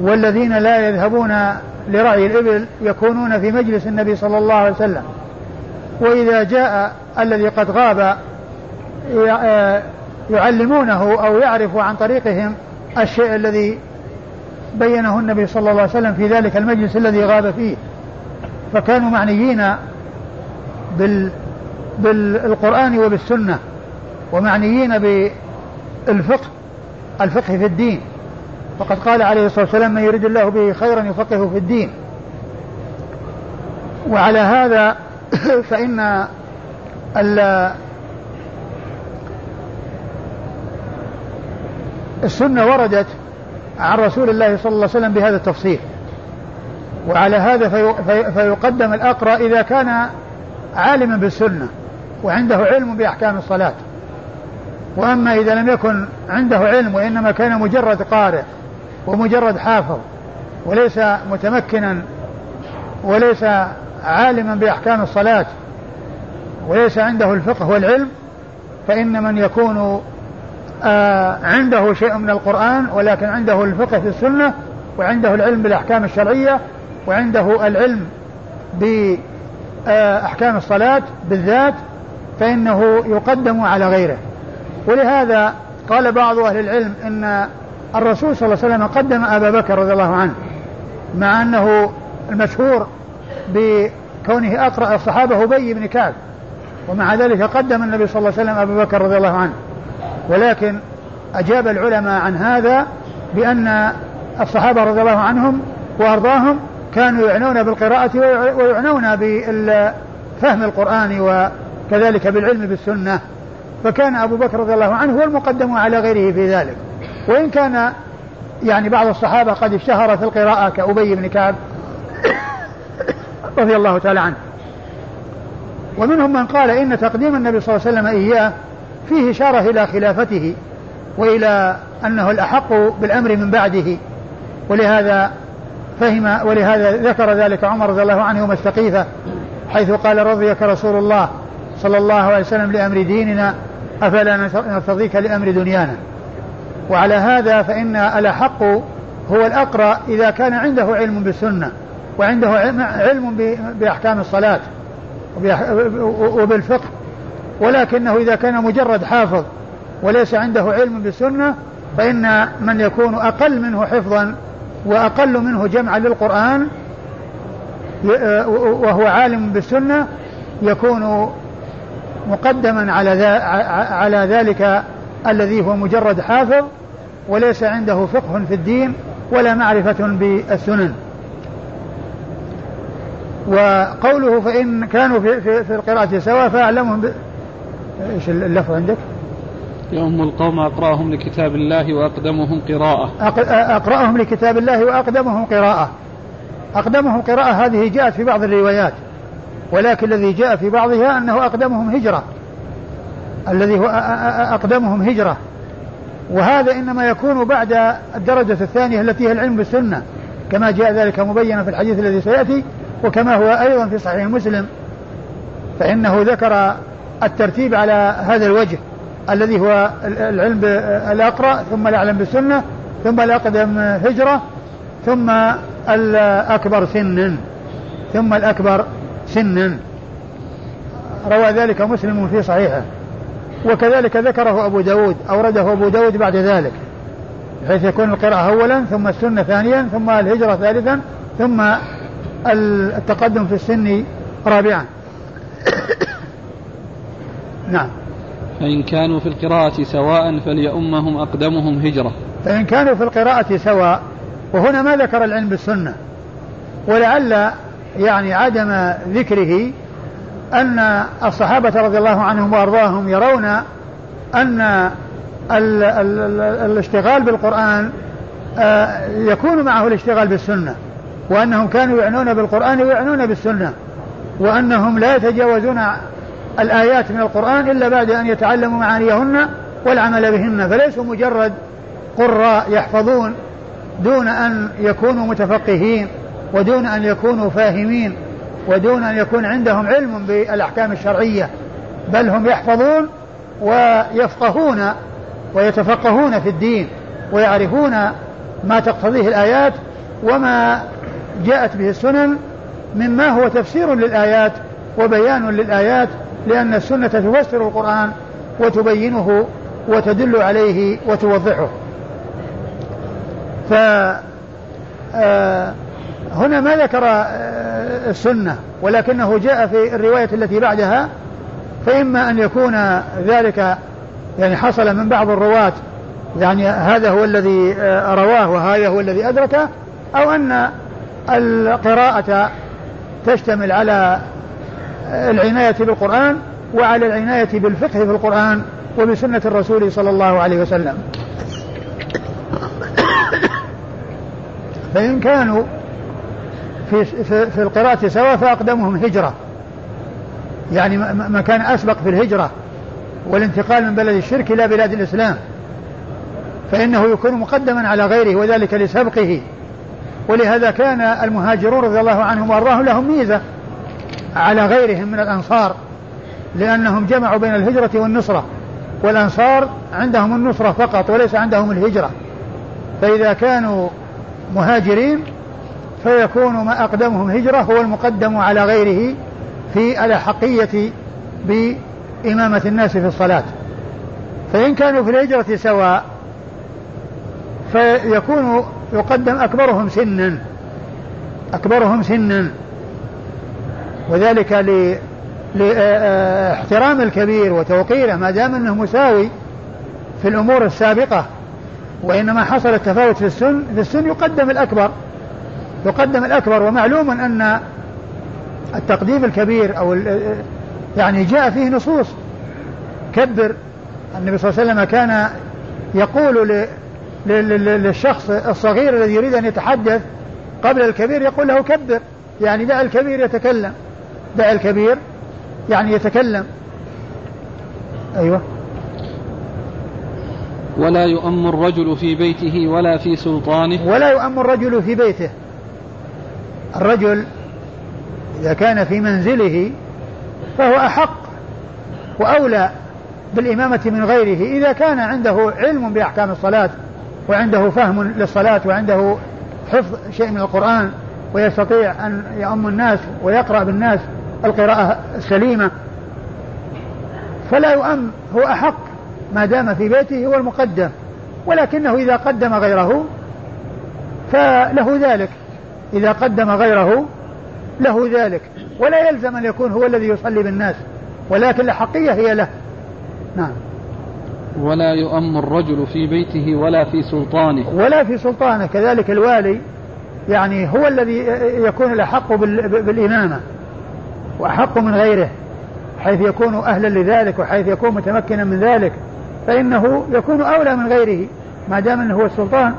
والذين لا يذهبون لرعي الإبل يكونون في مجلس النبي صلى الله عليه وسلم وإذا جاء الذي قد غاب يعلمونه أو يعرف عن طريقهم الشيء الذي بينه النبي صلى الله عليه وسلم في ذلك المجلس الذي غاب فيه. فكانوا معنيين بال بالقرآن وبالسنة ومعنيين بالفقه الفقه في الدين. وقد قال عليه الصلاة والسلام من يريد الله به خيرا يفقهه في الدين وعلى هذا فإن السنة وردت عن رسول الله صلى الله عليه وسلم بهذا التفصيل. وعلى هذا في في فيقدم الأقرأ إذا كان عالما بالسنة وعنده علم بأحكام الصلاة. وأما إذا لم يكن عنده علم وإنما كان مجرد قارئ ومجرد حافظ وليس متمكنا وليس عالما بأحكام الصلاة وليس عنده الفقه والعلم فإن من يكون عنده شيء من القرآن ولكن عنده الفقه في السنة وعنده العلم بالأحكام الشرعية وعنده العلم بأحكام الصلاة بالذات فإنه يقدم على غيره. ولهذا قال بعض أهل العلم إن الرسول صلى الله عليه وسلم قدم أبا بكر رضي الله عنه مع أنه المشهور بكونه أقرأ الصحابة أبي بن كعب ومع ذلك قدم النبي صلى الله عليه وسلم أبا بكر رضي الله عنه. ولكن أجاب العلماء عن هذا بأن الصحابة رضي الله عنهم وأرضاهم كانوا يعنون بالقراءة ويعنون بفهم القرآن وكذلك بالعلم بالسنة. فكان أبو بكر رضي الله عنه هو المقدم على غيره في ذلك. وإن كان يعني بعض الصحابة قد اشتهر في القراءة كأبي بن كعب رضي الله تعالى عنه. ومنهم من قال إن تقديم النبي صلى الله عليه وسلم إياه فيه إشارة إلى خلافته وإلى أنه الأحق بالأمر من بعده. ولهذا فهم ولهذا ذكر ذلك عمر رضي الله عنه يوم السقيفة حيث قال رضيك رسول الله صلى الله عليه وسلم لأمر ديننا أفلا نرتضيك لأمر دنيانا؟ وعلى هذا فإن الأحق هو الأقرأ إذا كان عنده علم بالسنة وعنده علم بأحكام الصلاة وبالفقه. ولكنه إذا كان مجرد حافظ وليس عنده علم بالسنة فإن من يكون أقل منه حفظا وأقل منه جمعا للقرآن وهو عالم بالسنة يكون مقدما على على ذلك الذي هو مجرد حافظ وليس عنده فقه في الدين ولا معرفة بالسنن وقوله فإن كانوا في, في, في القراءة سواء فأعلمهم. إيش اللفظ عندك؟ يوم القوم أقرأهم لكتاب الله وأقدمهم قراءة. أقرأهم لكتاب الله وأقدمهم قراءة. أقدمهم قراءة هذه جاءت في بعض الروايات ولكن الذي جاء في بعضها أنه أقدمهم هجرة. الذي هو أقدمهم هجرة. وهذا إنما يكون بعد الدرجة الثانية التي هي العلم بالسنة كما جاء ذلك مبينا في الحديث الذي سيأتي وكما هو أيضا في صحيح مسلم. فإنه ذكر الترتيب على هذا الوجه الذي هو العلم الأقرأ ثم الأعلم بالسنة ثم الأقدم هجرة ثم الأكبر سنا ثم الأكبر سنا. روى ذلك مسلم في صحيحه. وكذلك ذكره أبو داود أورده أبو داود بعد ذلك بحيث يكون القراءة أولا ثم السنة ثانيا ثم الهجرة ثالثا ثم التقدم في السن رابعا. نعم. فإن كانوا في القراءة سواء فليؤمهم أقدمهم هجرة. فإن كانوا في القراءة سواء وهنا ما ذكر العلم بالسنة. ولعل يعني عدم ذكره أن الصحابة رضي الله عنهم وأرضاهم يرون أن ال ال ال الاشتغال بالقرآن آه، يكون معه الاشتغال بالسنة. وأنهم كانوا يعنون بالقرآن ويعنون بالسنة. وأنهم لا يتجاوزون الآيات من القرآن إلا بعد أن يتعلموا معانيهن والعمل بهن فليسوا مجرد قراء يحفظون دون أن يكونوا متفقهين ودون أن يكونوا فاهمين ودون أن يكون عندهم علم بالأحكام الشرعية بل هم يحفظون ويفقهون ويتفقهون في الدين ويعرفون ما تقتضيه الآيات وما جاءت به السنن مما هو تفسير للآيات وبيان للآيات لأن السنة تفسر القرآن وتبينه وتدل عليه وتوضحه. ف آه، هنا ما ذكر آه، السنة ولكنه جاء في الرواية التي بعدها فإما أن يكون ذلك يعني حصل من بعض الرواة يعني هذا هو الذي آه، رواه وهذا هو الذي أدركه أو أن القراءة تشتمل على العناية بالقرآن وعلى العناية بالفقه في القرآن وبسنة الرسول صلى الله عليه وسلم. فإن كانوا في, في, في القراءة سواء فأقدمهم هجرة. يعني مكان أسبق في الهجرة والانتقال من بلد الشرك إلى بلاد الإسلام. فإنه يكون مقدما على غيره وذلك لسبقه. ولهذا كان المهاجرون رضي الله عنهم وأرضاهم لهم ميزة. على غيرهم من الأنصار لأنهم جمعوا بين الهجرة والنصرة والأنصار عندهم النصرة فقط وليس عندهم الهجرة. فإذا كانوا مهاجرين فيكون ما أقدمهم هجرة هو المقدم على غيره في الأحقية بإمامة الناس في الصلاة. فإن كانوا في الهجرة سواء فيكون يقدم أكبرهم سنا أكبرهم سنا. وذلك لاحترام الكبير وتوقيره ما دام أنه مساوي في الأمور السابقة وإنما حصل التفاوت في السن في السن يقدم الأكبر يقدم الأكبر ومعلوم أن التقديم الكبير أو يعني جاء فيه نصوص كبر. النبي صلى الله عليه وسلم كان يقول للشخص الصغير الذي يريد أن يتحدث قبل الكبير يقول له كبر يعني دع الكبير يتكلم. دع الكبير يعني يتكلم. أيوة. ولا يؤم الرجل في بيته ولا في سلطانه. ولا يؤم الرجل في بيته. الرجل إذا كان في منزله فهو أحق وأولى بالإمامة من غيره. إذا كان عنده علم بأحكام الصلاة وعنده فهم للصلاة وعنده حفظ شيء من القرآن ويستطيع أن يؤم الناس ويقرأ بالناس القراءة السليمة فلا يؤم هو أحق ما دام في بيته هو المقدم. ولكنه إذا قدم غيره فله ذلك. إذا قدم غيره له ذلك. ولا يلزم أن يكون هو الذي يصلي بالناس ولكن الحقية هي له. نعم. ولا يؤم الرجل في بيته ولا في سلطانه. ولا في سلطانه. كذلك الوالي يعني هو الذي يكون الأحق بالإمامة. وأحق من غيره حيث يكون أهلا لذلك وحيث يكون متمكنا من ذلك فإنه يكون أولى من غيره ما دام أنه هو السلطان.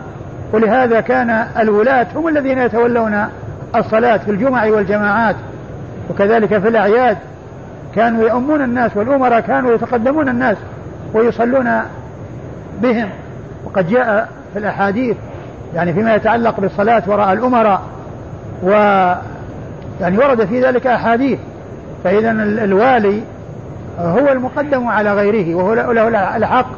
ولهذا كان الولاة هم الذين يتولون الصلاة في الجمع والجماعات وكذلك في الأعياد. كانوا يؤمون الناس والأمراء كانوا يتقدمون الناس ويصلون بهم. وقد جاء في الأحاديث يعني فيما يتعلق بالصلاة وراء الأمراء و يعني ورد في ذلك أحاديث. فإذا الوالي هو المقدم على غيره وهو له الحق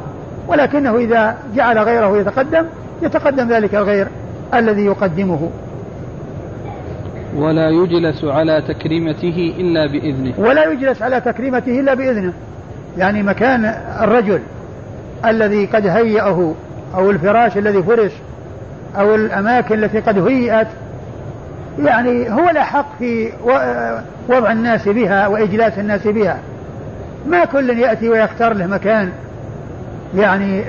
ولكنه إذا جعل غيره يتقدم يتقدم ذلك الغير الذي يقدمه. ولا يجلس على تكريمته إلا بإذنه. ولا يجلس على تكريمته إلا بإذنه. يعني مكان الرجل الذي قد هيأه أو الفراش الذي فرش أو الأماكن التي قد هيئت يعني هو الأحق في وضع الناس بها وإجلاس الناس بها. ما كل يأتي ويختار له مكان يعني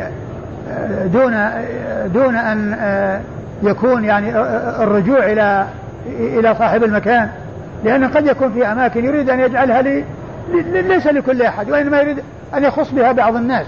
دون دون أن يكون يعني الرجوع إلى إلى صاحب المكان. لأنه قد يكون في أماكن يريد أن يجعلها لي ليس لكل أحد وإنما يريد أن يخص بها بعض الناس.